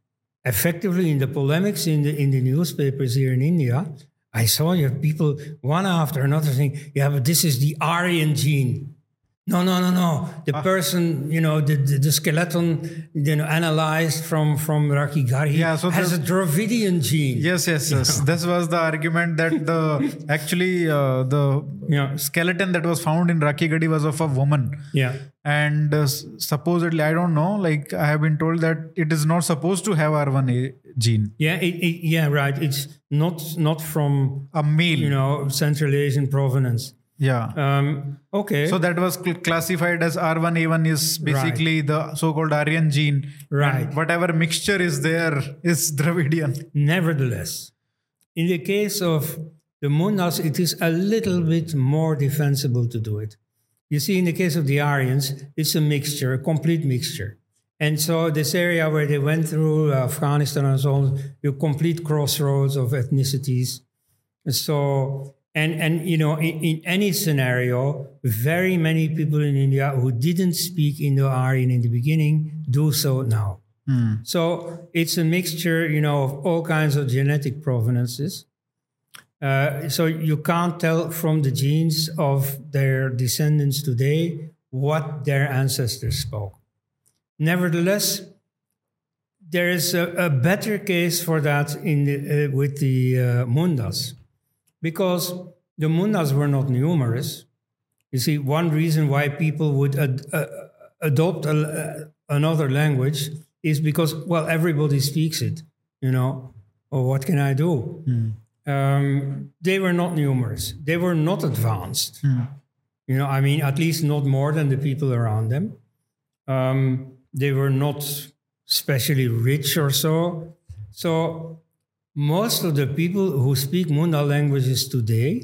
B: effectively, in the polemics in the in the newspapers here in India, I saw you have people one after another saying, "Yeah, but this is the Aryan gene." No, no, no, no. The person, you know, the, the, the skeleton, you know, analyzed from from Rakhigarhi
A: Yeah, so
B: has
A: the-
B: a Dravidian gene.
A: Yes, yes, yes. [laughs] This was the argument that the actually uh, the
B: Yeah.
A: skeleton that was found in Rakhigarhi was of a woman.
B: Yeah.
A: And uh, supposedly, I don't know, like I have been told that it is not supposed to have R1A gene.
B: Yeah, it, it, yeah, right. It's not not from
A: A male.
B: you know Central Asian provenance.
A: Yeah.
B: Um, okay.
A: so that was cl- classified as R1A1 is basically the so-called Aryan gene.
B: Right.
A: And whatever mixture is there is [laughs] Dravidian.
B: Nevertheless, in the case of the Mundas, it is a little bit more defensible to do it. You see, in the case of the Aryans, it's a mixture, a complete mixture. And so, this area where they went through uh, Afghanistan and so on, you complete crossroads of ethnicities. So, and and you know, in, in any scenario, very many people in India who didn't speak Indo-Aryan in the beginning do so now. So it's a mixture, you know, of all kinds of genetic provenances. Uh, so you can't tell from the genes of their descendants today what their ancestors spoke. Nevertheless, there is a, a better case for that in the, uh, with the uh, Mundas, because the Mundas were not numerous. You see, one reason why people would ad, uh, adopt a, another language is because, well, everybody speaks it, you know. Or what can I do? Um, they were not numerous. They were not advanced. You know, I mean, at least not more than the people around them. Um, they were not especially rich or so. So most of the people who speak Munda languages today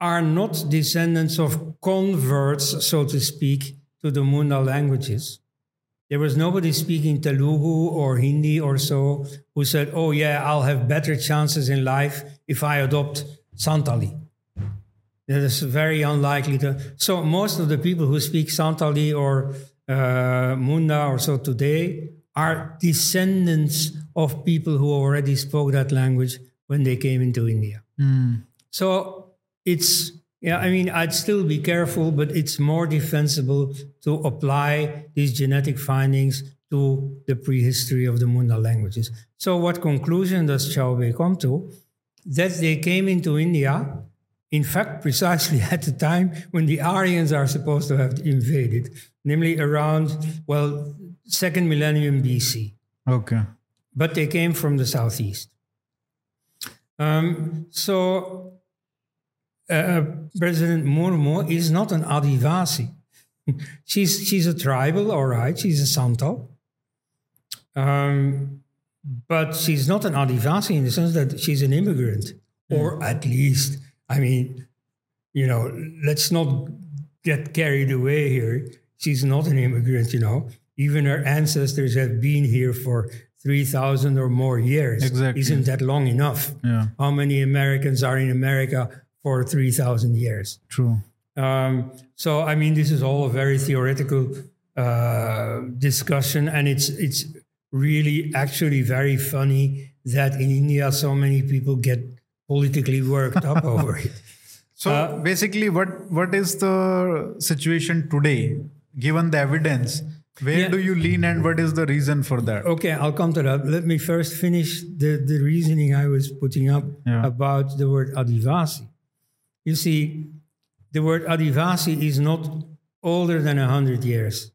B: are not descendants of converts, so to speak, to the Munda languages. There was nobody speaking Telugu or Hindi or so who said, oh, yeah, I'll have better chances in life if I adopt Santali. That is very unlikely to. So, most of the people who speak Santali or uh, Munda or so today are descendants of people who already spoke that language when they came into India. Hmm. So it's, yeah, I mean, I'd still be careful, but it's more defensible to apply these genetic findings to the prehistory of the Munda languages. So, what conclusion does Chaubey come to? That they came into India, in fact, [laughs] precisely at the time when the Aryans are supposed to have invaded, namely around, well, second millennium BC
A: Okay.
B: But they came from the southeast. Um, so uh, President Murmu is not an Adivasi. [laughs] she's she's a tribal, all right. She's a Santal, um, but she's not an Adivasi in the sense that she's an immigrant, or at least, I mean, you know, let's not get carried away here. She's not an immigrant, you know. Even her ancestors have been here for 3,000 or more years.
A: Exactly.
B: Isn't that long enough?
A: Yeah.
B: How many Americans are in America for 3,000 years?
A: True.
B: Um, so, I mean, this is all a very theoretical uh, discussion, and it's it's really actually very funny that in India so many people get politically worked up [laughs] over it.
A: So
B: Uh,
A: basically, what what is the situation today, given the evidence? Where
B: Yeah.
A: do you lean, and what is the reason for that?
B: Okay, I'll come to that. Let me first finish the, the reasoning I was putting up
A: Yeah.
B: about the word Adivasi. You see, the word Adivasi is not older than 100 years.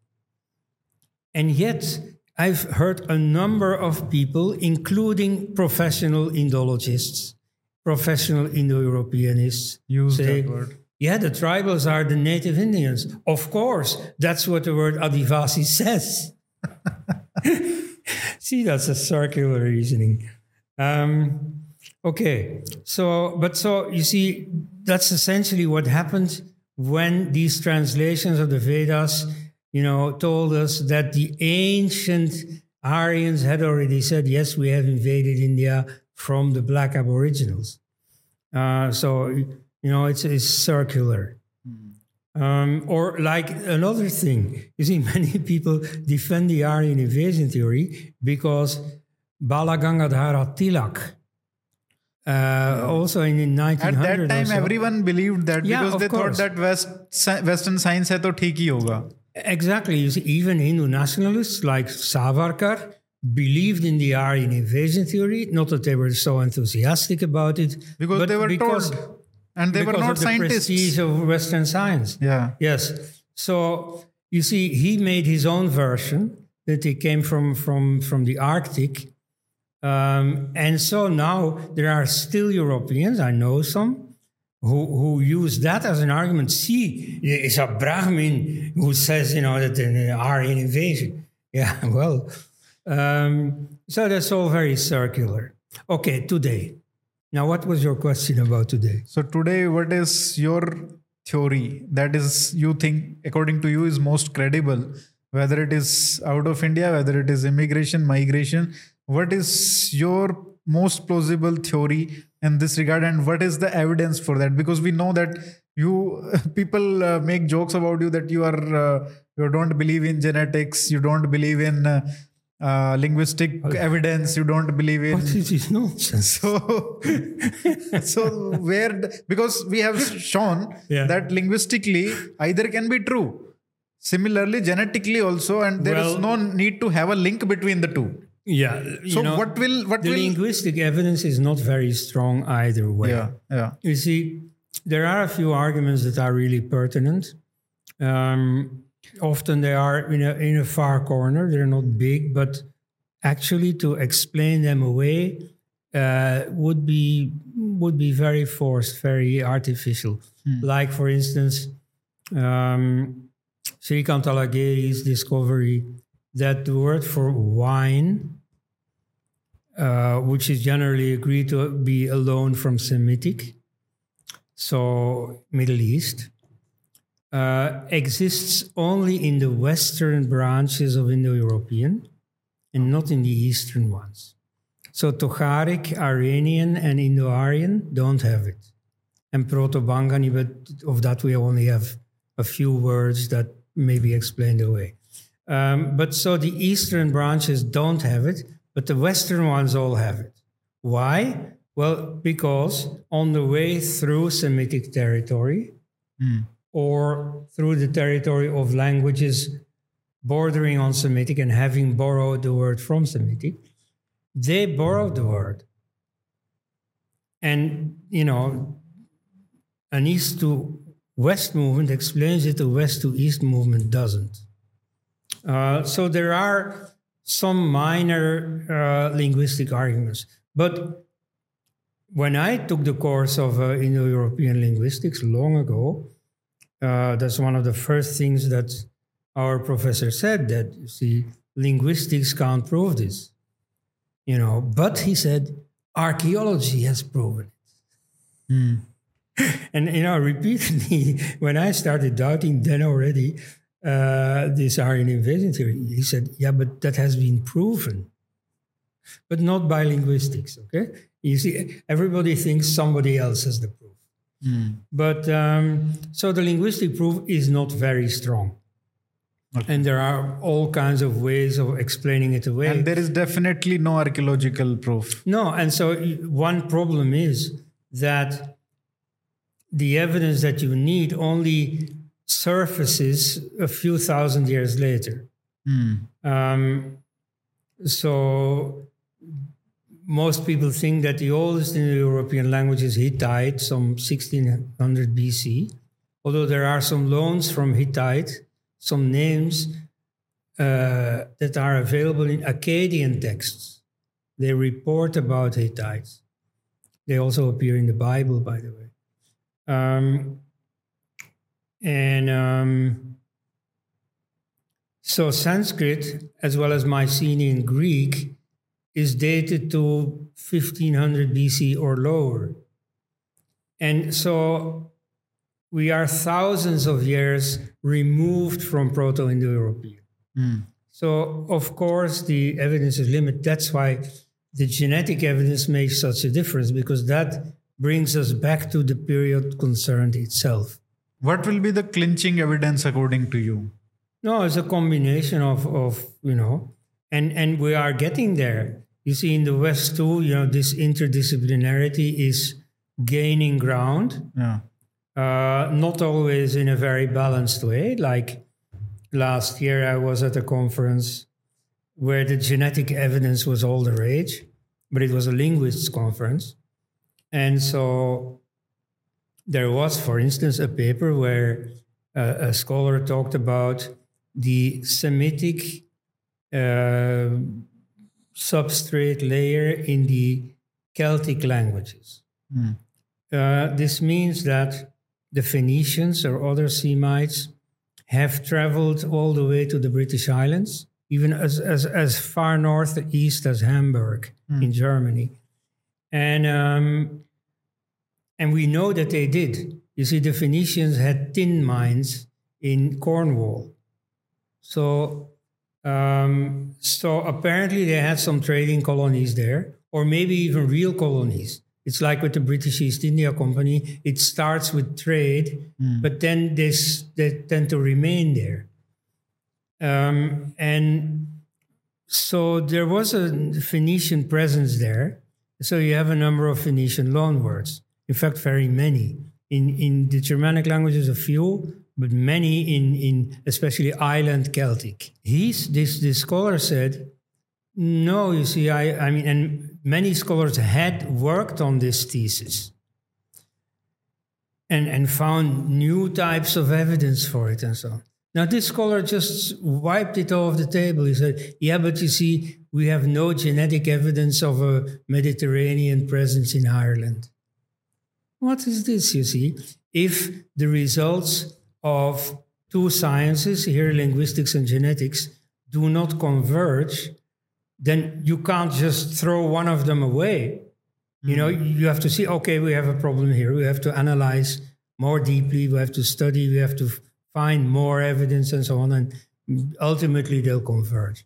B: And yet, I've heard a number of people, including professional Indologists, professional Indo Europeanists,
A: Use
B: say,
A: that word.
B: Yeah, the tribals are the native Indians. Of course, that's what the word Adivasi says. [laughs] See, that's a circular reasoning. Um, okay, so, but so you see, that's essentially what happened when these translations of the Vedas, you know, told us that the ancient Aryans had already said, yes, we have invaded India from the black aboriginals. Uh, so, you know, it's, it's circular. Mm-hmm. Um, or like another thing, you see, [laughs] many people defend the Aryan invasion theory because Bala Gangadhara Tilak, uh, also in, 1900
A: at that time everyone believed that
B: yeah,
A: because they
B: course.
A: thought that West, western science hai to theek hi hoga
B: exactly you see even hindu nationalists like savarkar believed in the aryan invasion theory not that they were so enthusiastic about it
A: because they were
B: because
A: told and they were
B: because
A: not
B: of the
A: scientists.
B: prestige of Western science.
A: Yeah.
B: Yes. So you see, he made his own version that he came from from from the Arctic, um, and so now there are still Europeans. I know some. Who, who use that as an argument? See, it's a Brahmin who says, you know, that an Aryan invasion. [laughs] Yeah, well, um, so that's all very circular. Okay, today. Now, what was your question about today?
A: So today, what is your theory that is you think according to you is most credible? Whether it is out of India, whether it is immigration, migration, what is your most plausible theory in this regard, and what is the evidence for that? Because we know that you [laughs] people uh, make jokes about you that you are uh, you don't believe in genetics, you don't believe in uh, uh, linguistic evidence, you don't believe in
B: is this nonsense?
A: so [laughs] so where the- because we have shown
B: Yeah.
A: that linguistically either can be true similarly genetically also and there is
B: Well-
A: no need to have a link between the two
B: Yeah.
A: so
B: know,
A: what will what
B: the
A: will
B: linguistic evidence is not very strong either way.
A: yeah yeah
B: You see, there are a few arguments that are really pertinent. Um, often they are in a, in a far corner, they're not big, but actually to explain them away uh, would be would be very forced, very artificial. Like, for instance, um, Shrikant Talageri's discovery that the word for wine, uh, which is generally agreed to be a loan from Semitic, so Middle East, uh, exists only in the Western branches of Indo-European and not in the Eastern ones. So Tocharic, Iranian, and Indo-Aryan don't have it. And Proto-Bangani, but of that we only have a few words that may be explained away. Um, but so the Eastern branches don't have it, but the Western ones all have it. Why? Well, because on the way through Semitic territory or through the territory of languages bordering on Semitic and having borrowed the word from Semitic, they borrowed the word. And, you know, an east to west movement explains it, a west to east movement doesn't. Uh, so there are some minor uh, linguistic arguments. But when I took the course of uh, Indo European linguistics long ago, uh, that's one of the first things that our professor said that, you see, linguistics can't prove this. You know, but he said, archaeology has proven it. [laughs] And you know, repeatedly, [laughs] when I started doubting then already uh, this Aryan invasion theory, he said, "Yeah, but that has been proven, but not by linguistics." Okay, you see, everybody thinks somebody else has the proof. But um, so the linguistic proof is not very strong.
A: Okay.
B: And there are all kinds of ways of explaining it away.
A: And there is definitely no archaeological proof.
B: No, and so one problem is that the evidence that you need only surfaces a few thousand years later. Um, so most people think that the oldest Indo-European language is Hittite, some 1600 BC. Although there are some loans from Hittite, some names uh, that are available in Akkadian texts. They report about Hittites. They also appear in the Bible, by the way. Um, and um, so Sanskrit, as well as Mycenaean Greek, is dated to 1500 BC or lower. And so we are thousands of years removed from Proto Indo European. Hmm. So, of course, the evidence is limited. That's why the genetic evidence makes such a difference because that brings us back to the period concerned itself.
A: What will be the clinching evidence according to you?
B: No, it's a combination of, of you know, and, and we are getting there. You see, in the West too, you know, this interdisciplinarity is gaining ground,
A: Yeah.
B: uh, not always in a very balanced way. Like last year, I was at a conference where the genetic evidence was all the rage, but it was a linguists conference. And so there was, for instance, a paper where uh, a scholar talked about the Semitic uh, substrate layer in the Celtic languages. Uh, this means that the Phoenicians or other Semites have traveled all the way to the British Islands, even as, as, as far northeast as Hamburg in Germany. And, um, and we know that they did. You see, the Phoenicians had tin mines in Cornwall. So, um, so apparently they had some trading colonies there, or maybe even real colonies. It's like with the British East India Company. It starts with trade, but then this they tend to remain there. Um, and so there was a Phoenician presence there. So you have a number of Phoenician loanwords. In fact, very many. In in the Germanic languages, a few, but many in in especially Ireland Celtic. He's this this scholar said, no, you see, I I mean, and many scholars had worked on this thesis. And, and found new types of evidence for it and so on. Now, this scholar just wiped it off the table. He said, Yeah, but you see, we have no genetic evidence of a Mediterranean presence in Ireland. What is this, you see? If the results of two sciences, here linguistics and genetics, do not converge, then you can't just throw one of them away. You know, you have to see, okay, we have a problem here. We have to analyze more deeply. We have to study. We have to find more evidence and so on. And ultimately, they'll converge.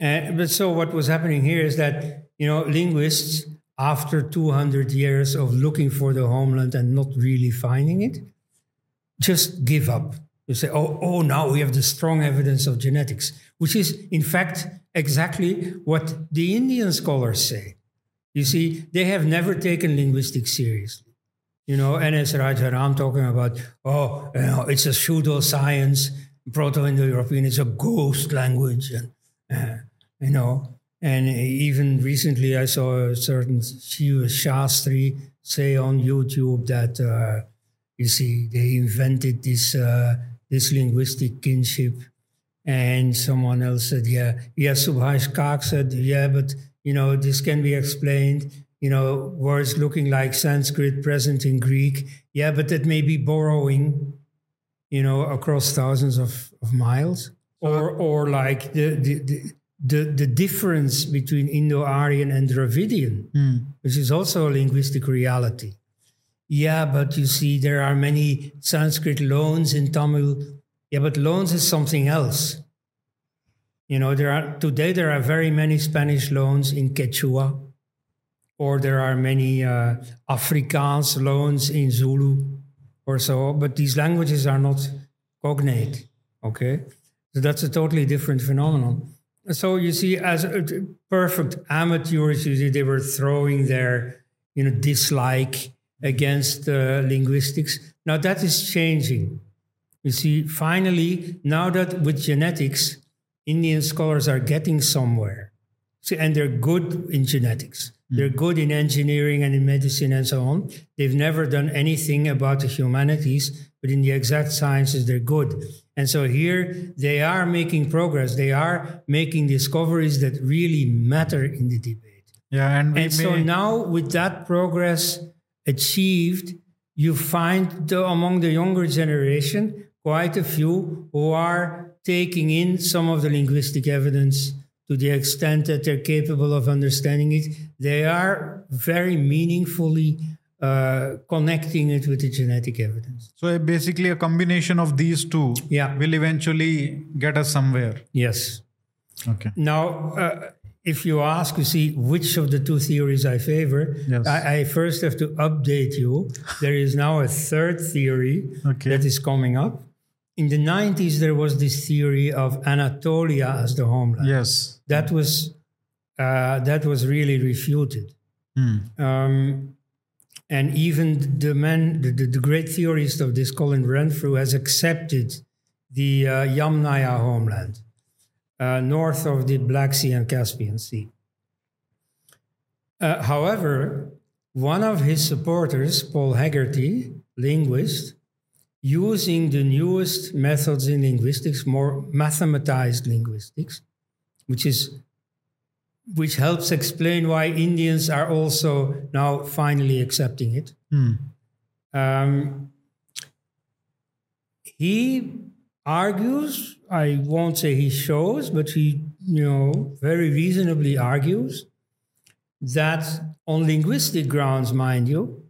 B: Uh, but so what was happening here is that, you know, linguists, after 200 years of looking for the homeland and not really finding it, just give up. You say, oh, oh, now we have the strong evidence of genetics, which is, in fact, exactly what the Indian scholars say. You see, they have never taken linguistics seriously. You know, N.S. Rajaram talking about, oh, you know, it's a pseudo science, Proto-Indo-European is a ghost language, and uh, you know, and even recently I saw a certain Shiva Shastri say on YouTube that uh, you see they invented this uh, this linguistic kinship, and someone else said, yeah, yeah, Subhash Kak said, yeah, but you know this can be explained. You know, words looking like Sanskrit present in Greek, yeah, but that may be borrowing, you know, across thousands of, of miles, or or like the the, the the, the difference between Indo-Aryan and Dravidian, which is also a linguistic reality. Yeah, but you see, there are many Sanskrit loans in Tamil. Yeah, but loans is something else. You know, there are today there are very many Spanish loans in Quechua, or there are many uh, Afrikaans loans in Zulu or so, but these languages are not cognate. Okay, so that's a totally different phenomenon. So you see, as a perfect amateurs, you see they were throwing their you know dislike against uh, linguistics. Now that is changing. You see, finally, now that with genetics, Indian scholars are getting somewhere. See, and they're good in genetics. They're good in engineering and in medicine and so on. They've never done anything about the humanities, but in the exact sciences, they're good. And so here they are making progress. They are making discoveries that really matter in the debate.
A: Yeah, and
B: And so
A: may-
B: now, with that progress achieved, you find the, among the younger generation quite a few who are taking in some of the linguistic evidence to the extent that they're capable of understanding it. They are very meaningfully uh, connecting it with the genetic evidence.
A: so basically a combination of these two
B: Yeah.
A: will eventually get us somewhere.
B: Yes.
A: Okay.
B: Now, uh, if you ask, you see, which of the two theories I favor,
A: Yes.
B: I, I first have to update you. There is now a third theory
A: Okay.
B: that is coming up. In the 90s, there was this theory of Anatolia as the homeland.
A: Yes.
B: That was uh, that was really refuted.
A: Hmm.
B: Um, and even the man, the, the, the great theorist of this, Colin Renfrew, has accepted the uh, Yamnaya homeland uh, north of the Black Sea and Caspian Sea. Uh, however, one of his supporters, Paul Heggarty, linguist, using the newest methods in linguistics, more mathematized linguistics, which is which helps explain why Indians are also now finally accepting it.
A: Hmm.
B: Um, he argues, I won't say he shows, but he, you know, very reasonably argues that on linguistic grounds, mind you,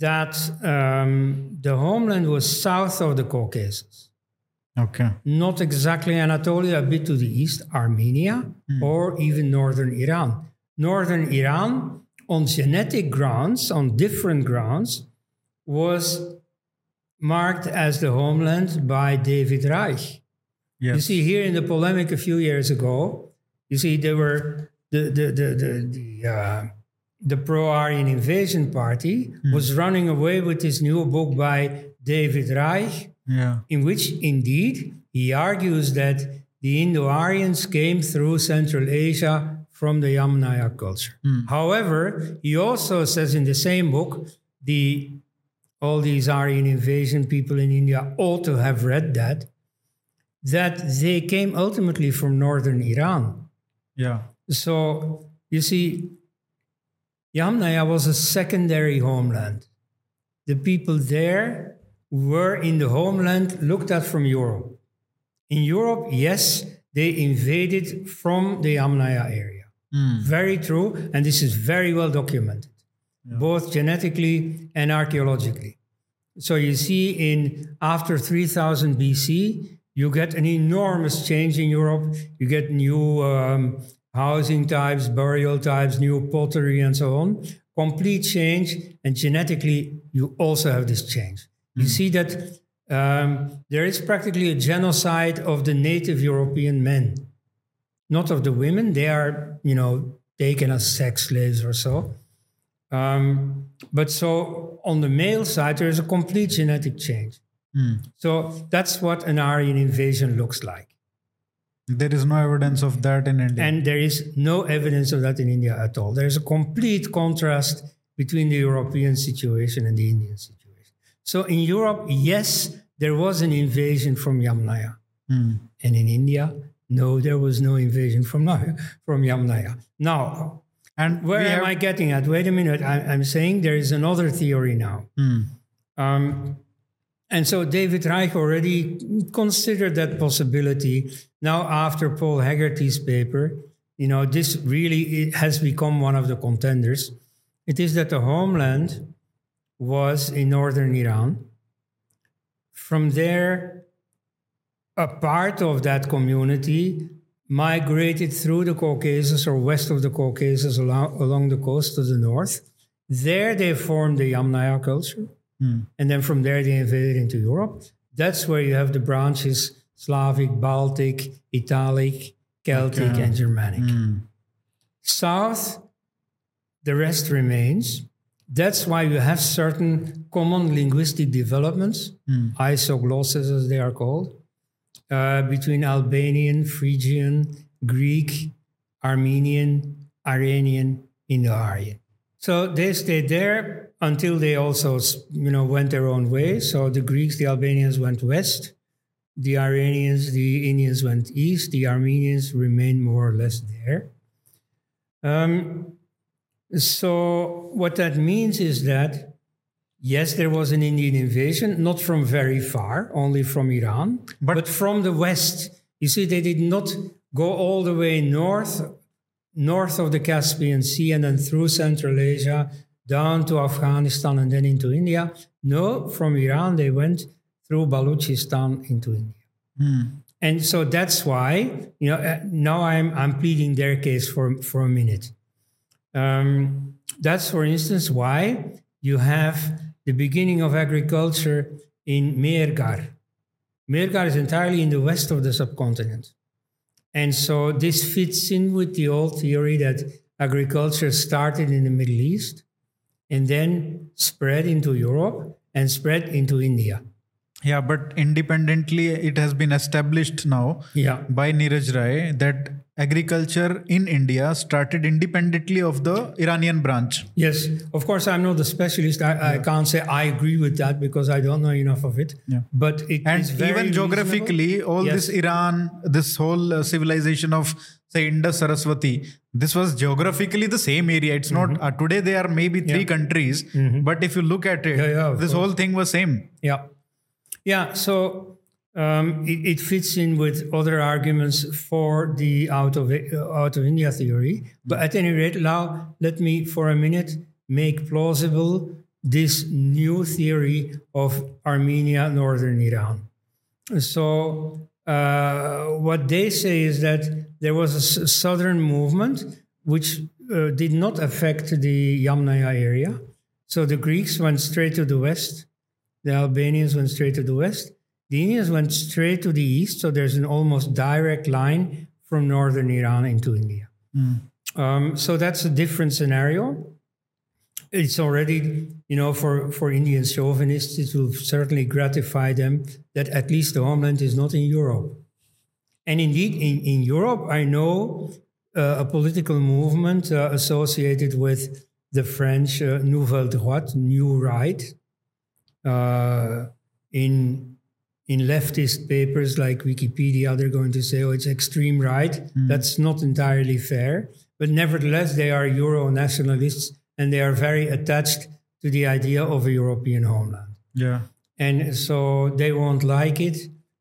B: that um, the homeland was south of the Caucasus
A: Okay.
B: not exactly Anatolia, a bit to the east, Armenia, or even northern Iran. Northern Iran, on genetic grounds, on different grounds, was marked as the homeland by David Reich.
A: Yes.
B: You see, here in the polemic a few years ago, you see, there were the the the the the, uh, the pro-Aryan invasion party was running away with this new book by David Reich,
A: yeah.
B: in which indeed he argues that the Indo-Aryans came through Central Asia from the Yamnaya culture. However, he also says in the same book, the all these Aryan invasion people in India ought to have read that, that they came ultimately from northern Iran.
A: Yeah.
B: So you see, Yamnaya was a secondary homeland. The people there were in the homeland looked at from Europe. In Europe, yes, they invaded from the Yamnaya area. Hmm. Very true, and this is very well documented, both genetically and archaeologically. So you see, in after 3000 BC, you get an enormous change in Europe. You get new um, housing types, burial types, new pottery, and so on. Complete change, and genetically, you also have this change. You see that um, there is practically a genocide of the native European men, not of the women. They are, you know, taken as sex slaves or so. Um, but so on the male side, there is a complete genetic change. So that's what an Aryan invasion looks like.
A: There is no evidence of that in India.
B: And there is no evidence of that in India at all. There's a complete contrast between the European situation and the Indian situation. So in Europe, yes, there was an invasion from Yamnaya.
A: Hmm.
B: And in India, no, there was no invasion from, from Yamnaya. Now,
A: and
B: where am
A: have-
B: I getting at? Wait a minute. I, I'm saying there is another theory now.
A: Hmm.
B: Um, and so David Reich already considered that possibility. Now, after Paul Heggarty's paper, you know, this really has become one of the contenders. It is that the homeland was in northern Iran. From there, a part of that community migrated through the Caucasus or west of the Caucasus along, along the coast to the north. There they formed the Yamnaya culture. Hmm. And then from there they invaded into Europe. That's where you have the branches Slavic, Baltic, Italic, Celtic, and Germanic. Hmm. South, the rest remains. That's why you have certain common linguistic developments, hmm. isoglosses as they are called, uh, between Albanian, Phrygian, Greek, Armenian, Iranian, Indo-Aryan. So they stayed there until they also, you know, went their own way. So the Greeks, the Albanians went west, the Iranians, the Indians went east, the Armenians remained more or less there. Um, so what that means is that yes, there was an Indian invasion, not from very far, only from Iran,
A: But-
B: but, from the west. You see, they did not go all the way north, north of the Caspian Sea, and then through Central Asia down to Afghanistan and then into India. No, from Iran they went through Balochistan into India. And so that's why, you know, uh, now I'm, I'm pleading their case for, for a minute. Um, that's, for instance, why you have the beginning of agriculture in Mehrgarh. Mehrgarh is entirely in the west of the subcontinent. And so this fits in with the old theory that agriculture started in the Middle East and then spread into Europe and spread into India.
A: Yeah, but independently, it has been established now
B: Yeah.
A: by Niraj Rai that agriculture in India started independently of the Iranian branch.
B: Yes, of course, I'm not a specialist. I, I can't say I agree with that because I don't know enough of it.
A: Yeah.
B: But it
A: And
B: is very
A: even geographically,
B: reasonable.
A: all
B: Yes.
A: this Iran, this whole uh, civilization of say Indus Saraswati, this was geographically the same area. It's not uh, today. There are maybe three countries, but if you look at it,
B: Mm-hmm. Yeah, yeah,
A: this whole thing was same.
B: Yeah. Yeah. So um, it, it fits in with other arguments for the out of, uh, out of India theory. But at any rate, now let me for a minute make plausible this new theory of Armenia, northern Iran. So uh, what they say is that there was a southern movement which uh, did not affect the Yamnaya area. So the Greeks went straight to the west, the Albanians went straight to the west, the Indians went straight to the east. So there's an almost direct line from northern Iran into India. Um, so that's a different scenario. It's already, you know, for, for Indian chauvinists, it will certainly gratify them that at least the homeland is not in Europe. And indeed, in, in Europe, I know uh, a political movement uh, associated with the French uh, Nouvelle Droite, New Right. Uh, in in leftist papers like Wikipedia, they're going to say, "Oh, it's extreme right." That's not entirely fair, but nevertheless, they are Euro nationalists and they are very attached to the idea of a European homeland.
A: Yeah.
B: And so they won't like it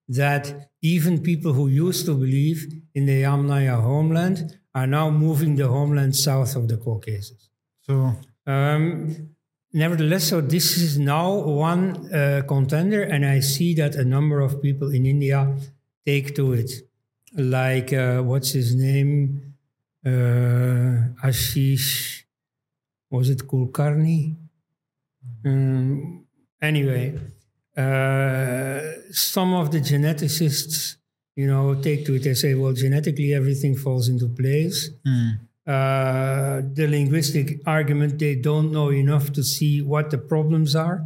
B: that even people who used to believe in the Yamnaya homeland are now moving the homeland south of the Caucasus.
A: So
B: Um, nevertheless, so this is now one uh, contender, and I see that a number of people in India take to it. Like, uh, what's his name? Uh, Ashish, was it Kulkarni? Um, anyway, uh, some of the geneticists, you know, take to it. They say, well, genetically everything falls into place. Uh, the linguistic argument, they don't know enough to see what the problems are.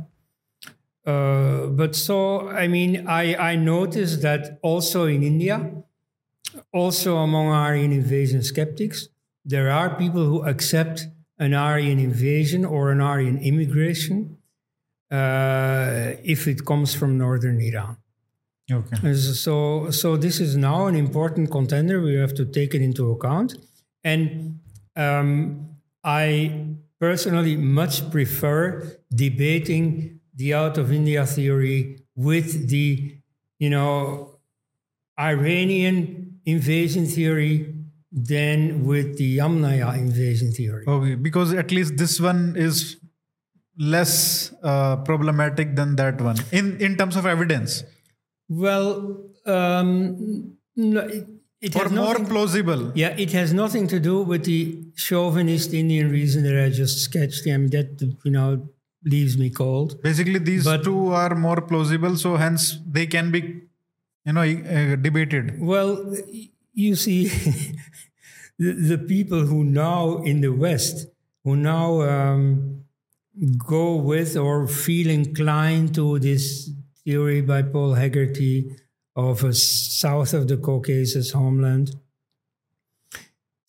B: Uh, but so, I mean, I, I noticed that also in India, also among Aryan invasion skeptics, there are people who accept an Aryan invasion or an Aryan immigration uh, if it comes from northern Iran.
A: okay.
B: So, so this is now an important contender. We have to take it into account, and um, I personally much prefer debating the out of India theory with the, you know, Iranian invasion theory than with the Yamnaya invasion theory.
A: Okay, because at least this one is less uh, problematic than that one in in terms of evidence.
B: Well, um, no, it
A: or more
B: nothing-
A: plausible.
B: Yeah, it has nothing to do with the chauvinist Indian reason that I just sketched. I mean, that you know leaves me cold.
A: Basically, these
B: But-
A: two are more plausible, so hence they can be, you know, uh, debated.
B: Well, you see, [laughs] the, the people who now in the West, who now um, go with or feel inclined to this theory by Paul Heggarty of a south of the Caucasus homeland,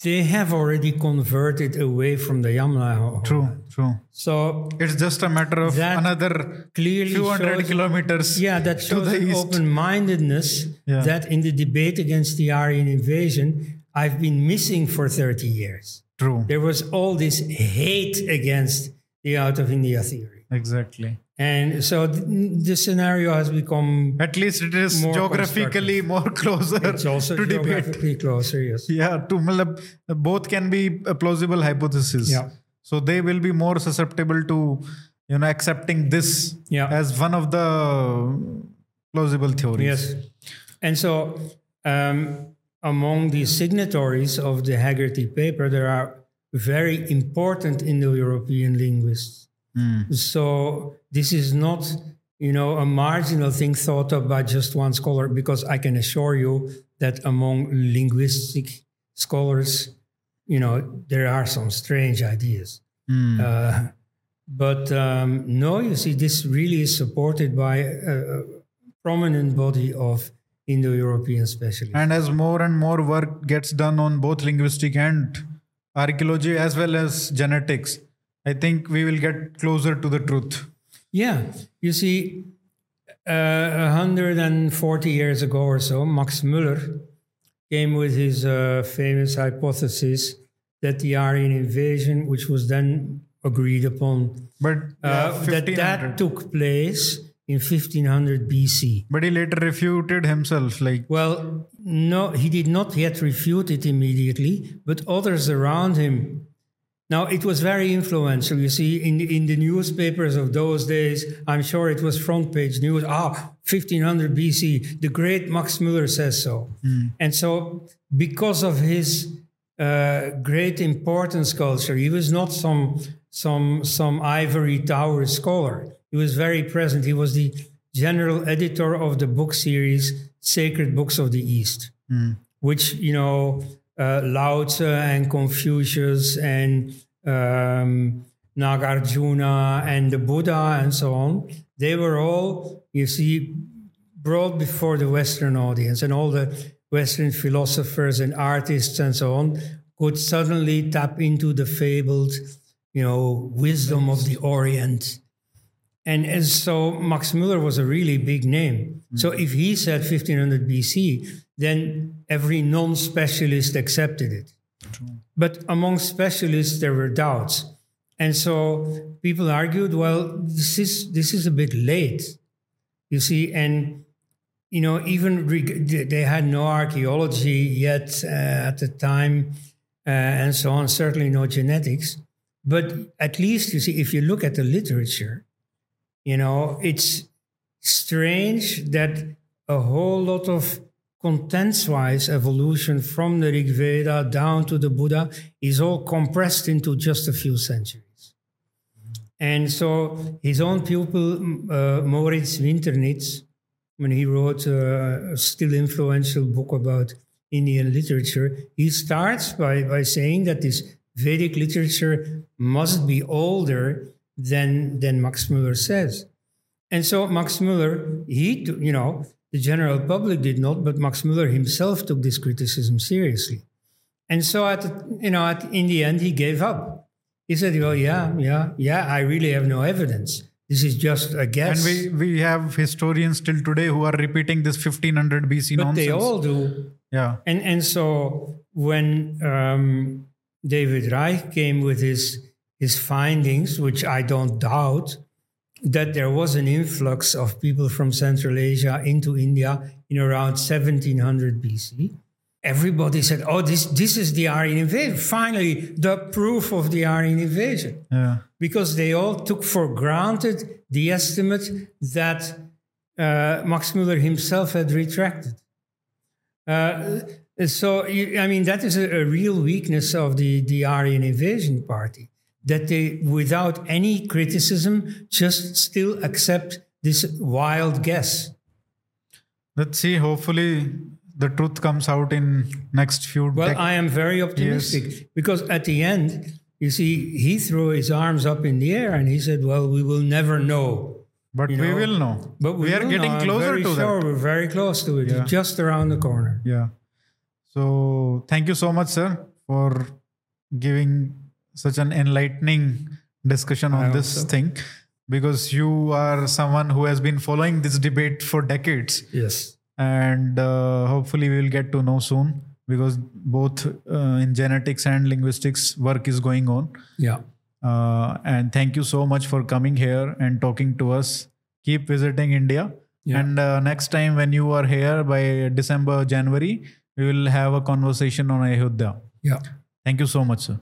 B: they have already converted away from the Yamna. homeland.
A: True, true.
B: So
A: It's just a matter of another
B: clearly
A: few hundred
B: shows-
A: kilometers.
B: Yeah, that
A: to
B: shows
A: the
B: an open-mindedness
A: Yeah.
B: that in the debate against the Aryan invasion, I've been missing for 30 years.
A: True,
B: There was all this hate against the out of India theory.
A: exactly.
B: And so th- the scenario has become
A: At least it is
B: More
A: geographically more closer
B: it's also
A: to debate.
B: geographically closer, yes.
A: Yeah, to both can be a plausible hypothesis.
B: Yeah.
A: So they will be more susceptible to, you know, accepting this
B: Yeah.
A: as one of the plausible theories.
B: Yes. And so um, among the signatories of the Heggarty paper, there are very important Indo-European linguists. So this is not, you know, a marginal thing thought of by just one scholar, because I can assure you that among linguistic scholars, you know, there are some strange ideas. Uh, but um, no, you see, this really is supported by a, a prominent body of Indo-European specialists.
A: And as more and more work gets done on both linguistic and archaeology as well as genetics, I think we will get closer to the truth.
B: Yeah, you see, uh, 140 years ago or so, Max Müller came with his uh, famous hypothesis that the Aryan invasion, which was then agreed upon,
A: But yeah,
B: uh, that that took place in 1500 BC.
A: But he later refuted himself. Like,
B: Well, no, he did not yet refute it immediately, but others around him. Now, it was very influential. You see, in the, in the newspapers of those days, I'm sure it was front page news. Ah, 1500 BC, the great Max Müller says so. And so, because of his uh, great importance culture, he was not some, some, some ivory tower scholar. He was very present. He was the general editor of the book series Sacred Books of the East, which, you know, uh, Lao and Confucius and um, Nagarjuna and the Buddha and so on, they were all, you see, brought before the Western audience, and all the Western philosophers and artists and so on could suddenly tap into the fabled, you know, wisdom of the Orient. And, and so Max Müller was a really big name. So if he said 1500 BC, then every non specialist accepted it. But among specialists, there were doubts. And so people argued, well, this is, this is a bit late, you see, and you know, even reg- they had no archaeology yet uh, at the time, uh, and so on. Certainly no genetics, but at least you see, if you look at the literature, you know, it's strange that a whole lot of contents-wise evolution from the Rig Veda down to the Buddha is all compressed into just a few centuries. And so his own pupil, uh, Moritz Winternitz, when he wrote uh, a still influential book about Indian literature, he starts by, by saying that this Vedic literature must be older than, than Max Müller says. And so Max Müller, he, you know, the general public did not, but Max Müller himself took this criticism seriously. And so at, you know, at, in the end, he gave up. He said, well, yeah, yeah, yeah, I really have no evidence. This is just a guess."
A: and we, we have historians till today who are repeating this 1500 BC
B: but
A: nonsense.
B: they all do.
A: yeah.
B: And and so when um, David Reich came with his his findings, which I don't doubt, that there was an influx of people from Central Asia into India in around 1700 BC. Everybody said, "Oh, this this is the Aryan invasion. Finally, the proof of the Aryan invasion."
A: Yeah.
B: because they all took for granted the estimate that uh, Max Müller himself had retracted. Uh, So, I mean, that is a, a real weakness of the, the Aryan Invasion Party, that they, without any criticism, just still accept this wild guess.
A: Let's see. Hopefully, the truth comes out in next few.
B: Well,
A: dec-
B: I am very optimistic because at the end, you see, he threw his arms up in the air and he said, Well, we will never know.
A: but
B: you
A: we
B: know,
A: will know.
B: But
A: we, are getting
B: know.
A: Closer to
B: sure
A: that.
B: We're very close to it.
A: Yeah.
B: Just around the corner.
A: Yeah. So thank you so much, sir, for giving such an enlightening discussion on this
B: so.
A: thing, because you are someone who has been following this debate for decades,
B: Yes.
A: and uh, hopefully we will get to know soon. Because both uh, in genetics and linguistics, work is going on.
B: Yeah.
A: Uh, and thank you so much for coming here and talking to us. Keep visiting India.
B: Yeah.
A: And uh, next time when you are here by December, January, we will have a conversation on Ayodhya.
B: Yeah.
A: Thank you so much, sir.